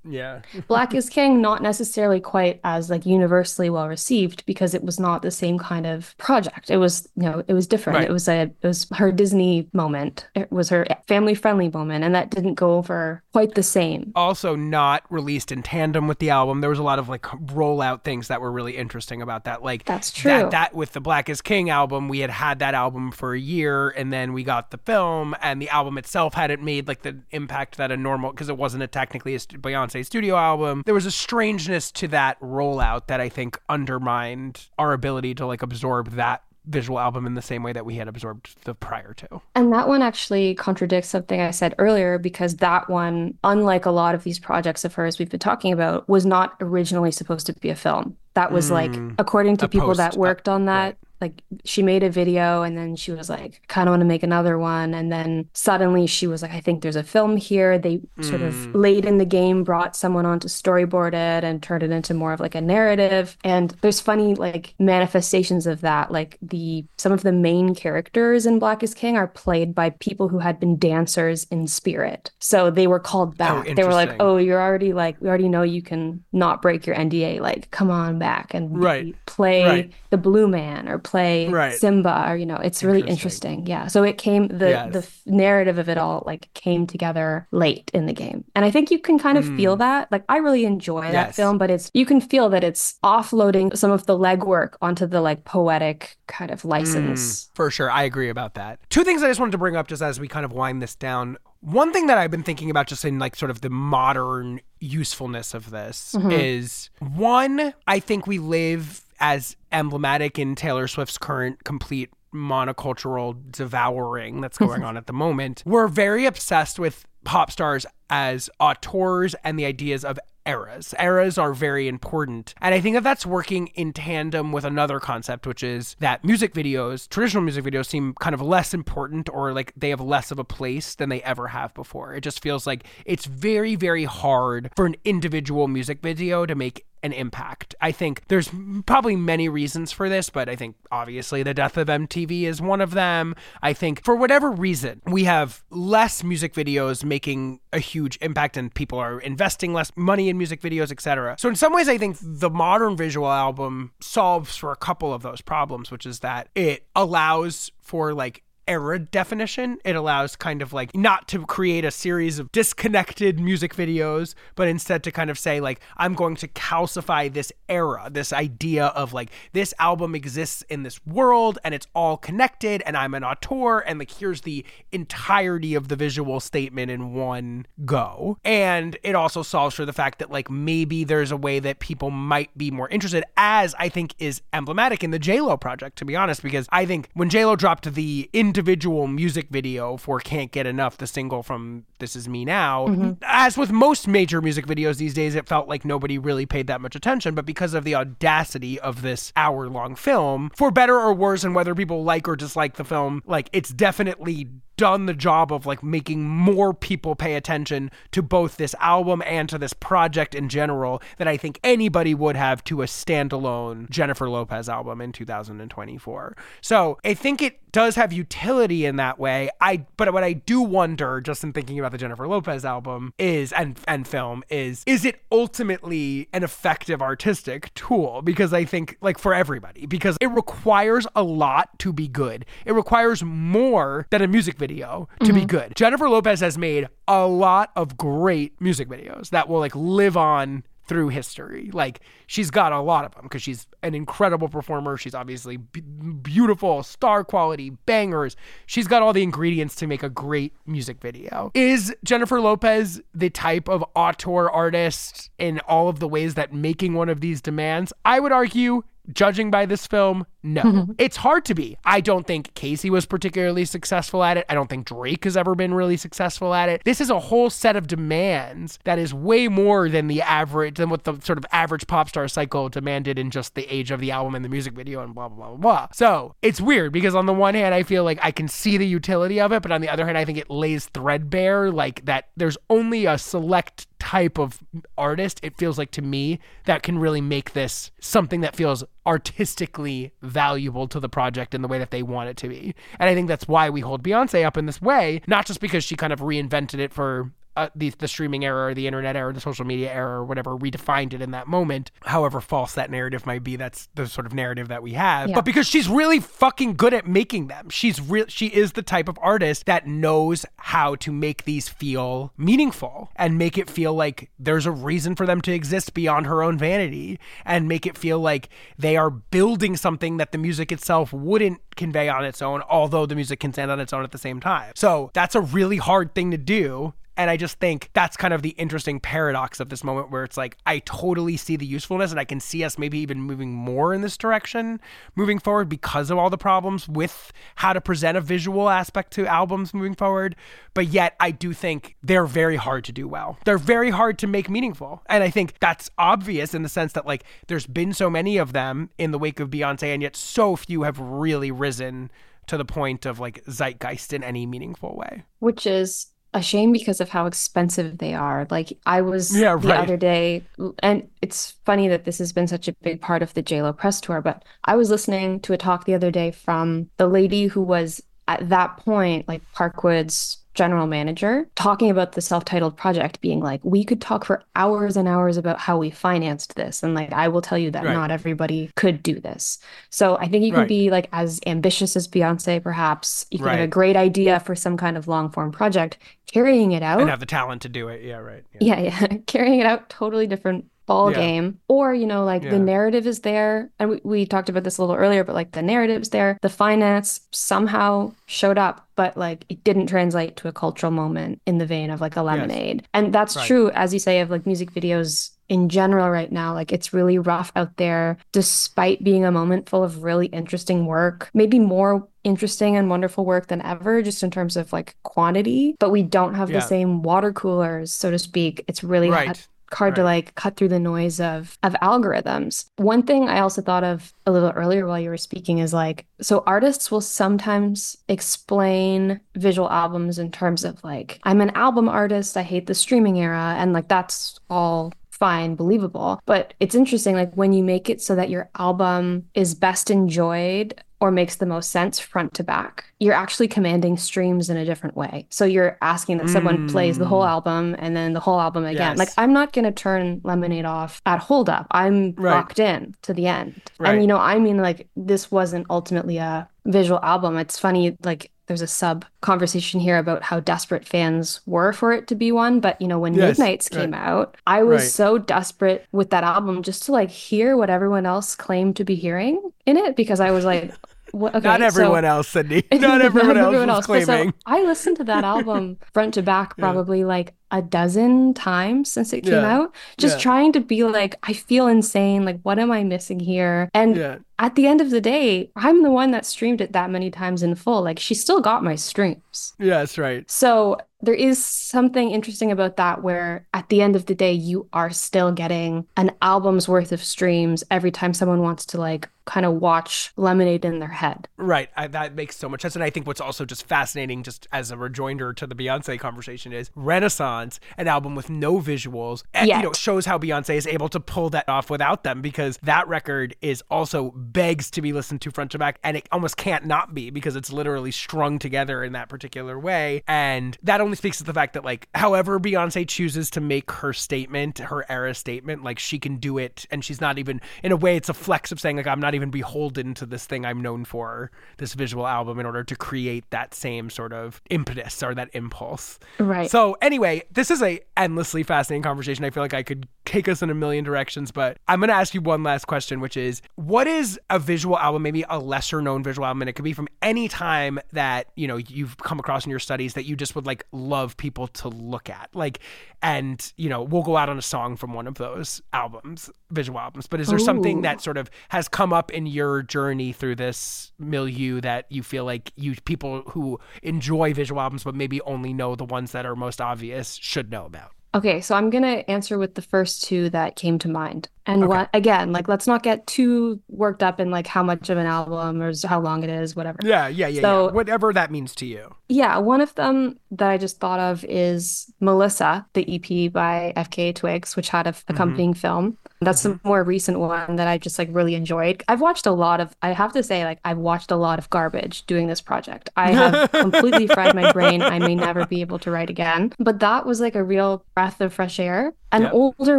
Yeah. Black is King, not necessarily quite as like universally well received because it was not the same kind of project. It was, you know, it was different. Right. It was a, it was her Disney moment. It was her family friendly moment, and that didn't go over quite the same. also not released in tandem with the album. There was a lot of like rollout things that were really interesting about that. Like That's true. That, that with the Black is King album, we had had that album for a year, and then we got the film, and the album itself hadn't made like the impact that a normal because it wasn't a technically a st- Beyonce studio album. There was a strangeness to that rollout that I think undermined our ability to like absorb that visual album in the same way that we had absorbed the prior to. And that one actually contradicts something I said earlier because that one, unlike a lot of these projects of hers we've been talking about, was not originally supposed to be a film. That was like, according to people that post- uh, worked on that, right. Like she made a video and then she was like, kind of want to make another one. And then suddenly she was like, I think there's a film here. They sort of mm. late in the game brought someone on to storyboard it and turned it into more of like a narrative. And there's funny like manifestations of that. Like the some of the main characters in Black is King are played by people who had been dancers in spirit. So they were called oh, back. they were like, oh, you're already like, we already know you can not break your NDA. Like, come on back and Right. play Right. the Blue Man or play Right. Simba or you know, it's really Interesting. interesting. Yeah. So it came the Yes. the narrative of it all like came together late in the game. And I think you can kind of feel that. Like I really enjoy that Hmm. Film, but it's you can feel that it's offloading some of the legwork onto the like poetic kind of license. For sure. I agree about that. Two things I just wanted to bring up just as we kind of wind this down. One thing that I've been thinking about just in like sort of the modern usefulness of this is one, I think we live as emblematic in Taylor Swift's current complete monocultural devouring that's going on at the moment. We're very obsessed with pop stars as auteurs and the ideas of eras. Eras are very important. And I think that that's working in tandem with another concept, which is that music videos, traditional music videos, seem kind of less important or like they have less of a place than they ever have before. It just feels like it's very, very hard for an individual music video to make an impact. I think there's probably many reasons for this, but I think obviously the death of MTV is one of them. I think for whatever reason, we have less music videos making a huge impact and people are investing less money in music videos, etc. So in some ways I think the modern visual album solves for a couple of those problems, which is that it allows for like era definition. It allows kind of like not to create a series of disconnected music videos, but instead to kind of say, like, I'm going to calcify this era, this idea of like, this album exists in this world and it's all connected and I'm an auteur and like, here's the entirety of the visual statement in one go. And it also solves for the fact that like maybe there's a way that people might be more interested, as I think is emblematic in the JLo project, to be honest, because I think when JLo dropped the individual music video for Can't Get Enough, the single from This Is Me Now, mm-hmm. as with most major music videos these days, it felt like nobody really paid that much attention. But because of the audacity of this hour long film, for better or worse, and whether people like or dislike the film, like it's definitely done the job of like making more people pay attention to both this album and to this project in general that I think anybody would have to a standalone Jennifer Lopez album in 2024. So I think it does have utility in that way. I but what I do wonder, just in thinking about the Jennifer Lopez album, is and and film is is it ultimately an effective artistic tool? Because I think like for everybody, because it requires a lot to be good. It requires more than a music video to mm-hmm. be good. Jennifer Lopez has made a lot of great music videos that will like live on through history. Like she's got a lot of them because she's an incredible performer. She's obviously b- beautiful, star quality, bangers. She's got all the ingredients to make a great music video. Is Jennifer Lopez the type of auteur artist in all of the ways that making one of these demands? I would argue judging by this film, no. It's hard to be. I don't think Kacey was particularly successful at it. I don't think Drake has ever been really successful at it. This is a whole set of demands that is way more than the average, than what the sort of average pop star cycle demanded in just the age of the album and the music video and blah, blah, blah, blah. So it's weird because on the one hand, I feel like I can see the utility of it, but on the other hand, I think it lays threadbare like that there's only a select type of artist, it feels like to me, that can really make this something that feels artistically valuable to the project in the way that they want it to be. And I think that's why we hold Beyonce up in this way, not just because she kind of reinvented it for uh, the the streaming era or the internet era, the social media era or whatever redefined it in that moment. However false that narrative might be, that's the sort of narrative that we have. Yeah. But because she's really fucking good at making them, she's real. She is the type of artist that knows how to make these feel meaningful and make it feel like there's a reason for them to exist beyond her own vanity, and make it feel like they are building something that the music itself wouldn't convey on its own, although the music can stand on its own at the same time. So that's a really hard thing to do and I just think that's kind of the interesting paradox of this moment where it's like, I totally see the usefulness and I can see us maybe even moving more in this direction moving forward because of all the problems with how to present a visual aspect to albums moving forward. But yet, I do think they're very hard to do well. They're very hard to make meaningful. And I think that's obvious in the sense that, like, there's been so many of them in the wake of Beyonce, and yet so few have really risen to the point of like zeitgeist in any meaningful way. Which is a shame because of how expensive they are. Like I was yeah, the right. other day, and it's funny that this has been such a big part of the JLo press tour, but I was listening to a talk the other day from the lady who was at that point like Parkwood's general manager talking about the self-titled project being like we could talk for hours and hours about how we financed this and like i will tell you that right. not everybody could do this so i think you can right. be like as ambitious as beyonce perhaps you can right. have a great idea for some kind of long form project carrying it out and have the talent to do it yeah right yeah yeah, yeah. carrying it out totally different ball yeah. game or you know like yeah. the narrative is there and we, we talked about this a little earlier but like the narrative's there the finance somehow showed up but like it didn't translate to a cultural moment in the vein of like a lemonade yes. and that's right. true as you say of like music videos in general right now like it's really rough out there despite being a moment full of really interesting work maybe more interesting and wonderful work than ever just in terms of like quantity but we don't have yeah. the same water coolers so to speak it's really right hard right. to like cut through the noise of of algorithms. One thing I also thought of a little earlier while you were speaking is like so artists will sometimes explain visual albums in terms of like I'm an album artist, I hate the streaming era and like that's all fine, believable. But it's interesting, like when you make it so that your album is best enjoyed or makes the most sense front to back, you're actually commanding streams in a different way. So you're asking that someone plays the whole mm. album and then the whole album again. Yes. Like I'm not going to turn Lemonade off at Hold Up. I'm Right. locked in to the end. Right. And you know, I mean like this wasn't ultimately a visual album. It's funny like there's a sub conversation here about how desperate fans were for it to be one, but you know when Yes, Midnights came right. out, I was Right. so desperate with that album just to like hear what everyone else claimed to be hearing in it because I was like okay, Not so- everyone else, Sydney. Not everyone else was But so claiming. I listened to that album front to back Yeah. probably like a dozen times since it came Yeah. out, just Yeah. trying to be like, I feel insane. Like, what am I missing here? And Yeah. at the end of the day, I'm the one that streamed it that many times in full. Like, she still got my streams. Yeah, that's right. So there is something interesting about that where at the end of the day, you are still getting an album's worth of streams every time someone wants to like kind of watch Lemonade in their head. Right. I, that makes so much sense. And I think what's also just fascinating, just as a rejoinder to the Beyonce conversation, is Renaissance, an album with no visuals, and, you know, shows how Beyonce is able to pull that off without them because that record is also begs to be listened to front to back, and it almost can't not be because it's literally strung together in that particular way. And that only speaks to the fact that, like, however Beyonce chooses to make her statement, her era statement, like, she can do it, and she's not even, in a way, it's a flex of saying, like, I'm not even beholden to this thing I'm known for, this visual album, in order to create that same sort of impetus or that impulse. Right. So anyway, this is a endlessly fascinating conversation. I feel like I could take us in a million directions, but I'm going to ask you one last question, which is what is a visual album, maybe a lesser known visual album, and it could be from any time that, you know, you've come across in your studies that you just would like love people to look at. Like and, you know, we'll go out on a song from one of those albums, visual albums. But is there something that sort of has come up in your journey through this milieu that you feel like you people who enjoy visual albums but maybe only know the ones that are most obvious should know about? Okay, so I'm gonna answer with the first two that came to mind. And what again, like let's not get too worked up in like how much of an album or how long it is, whatever. Yeah, yeah, yeah, So- yeah. Whatever that means to you. Yeah, one of them that I just thought of is Melissa, the EP by FKA Twigs, which had a f- mm-hmm. accompanying film. That's the mm-hmm. more recent one that I just like really enjoyed. I've watched a lot of, I have to say, like, I've watched a lot of garbage doing this project. I have completely fried my brain. I may never be able to write again. But that was like a real breath of fresh air. An Yep. older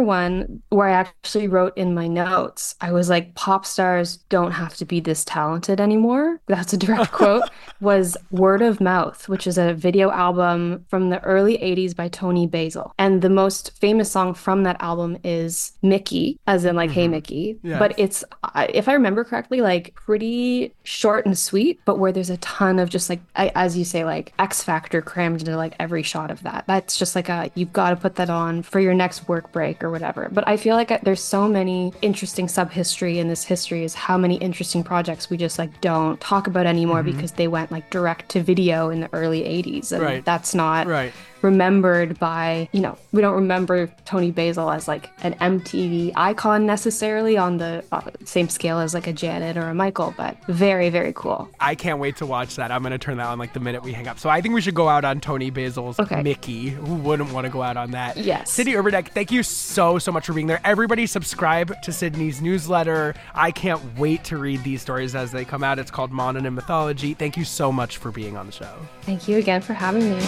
one where I actually wrote in my notes, I was like, pop stars don't have to be this talented anymore. That's a direct quote. Was Word of Mouth, which is a video album from the early 80s by Toni Basil. And the most famous song from that album is Mickey, as in like, Hey mm-hmm. Mickey. Yes. But it's, if I remember correctly, like pretty short and sweet, but where there's a ton of just like, I- as you say, like X Factor crammed into like every shot of that. That's just like a, you've got to put that on for your next work break or whatever. But I feel like uh, there's so many interesting sub history in this history is how many interesting projects we just like don't talk about anymore mm-hmm. because they went like direct to video in the early 80s. And Right. that's not Right. Remembered by, you know, we don't remember Toni Basil as like an MTV icon necessarily on the uh, same scale as like a Janet or a Michael, but very, very cool. I can't wait to watch that. I'm going to turn that on like the minute we hang up. So I think we should go out on Toni Basil's Okay. Mickey. Who wouldn't want to go out on that? Yes. Sydney Urbanek, thank you so, so much for being there. Everybody subscribe to Sydney's newsletter. I can't wait to read these stories as they come out. It's called Mononym Mythology. Thank you so much for being on the show. Thank you again for having me.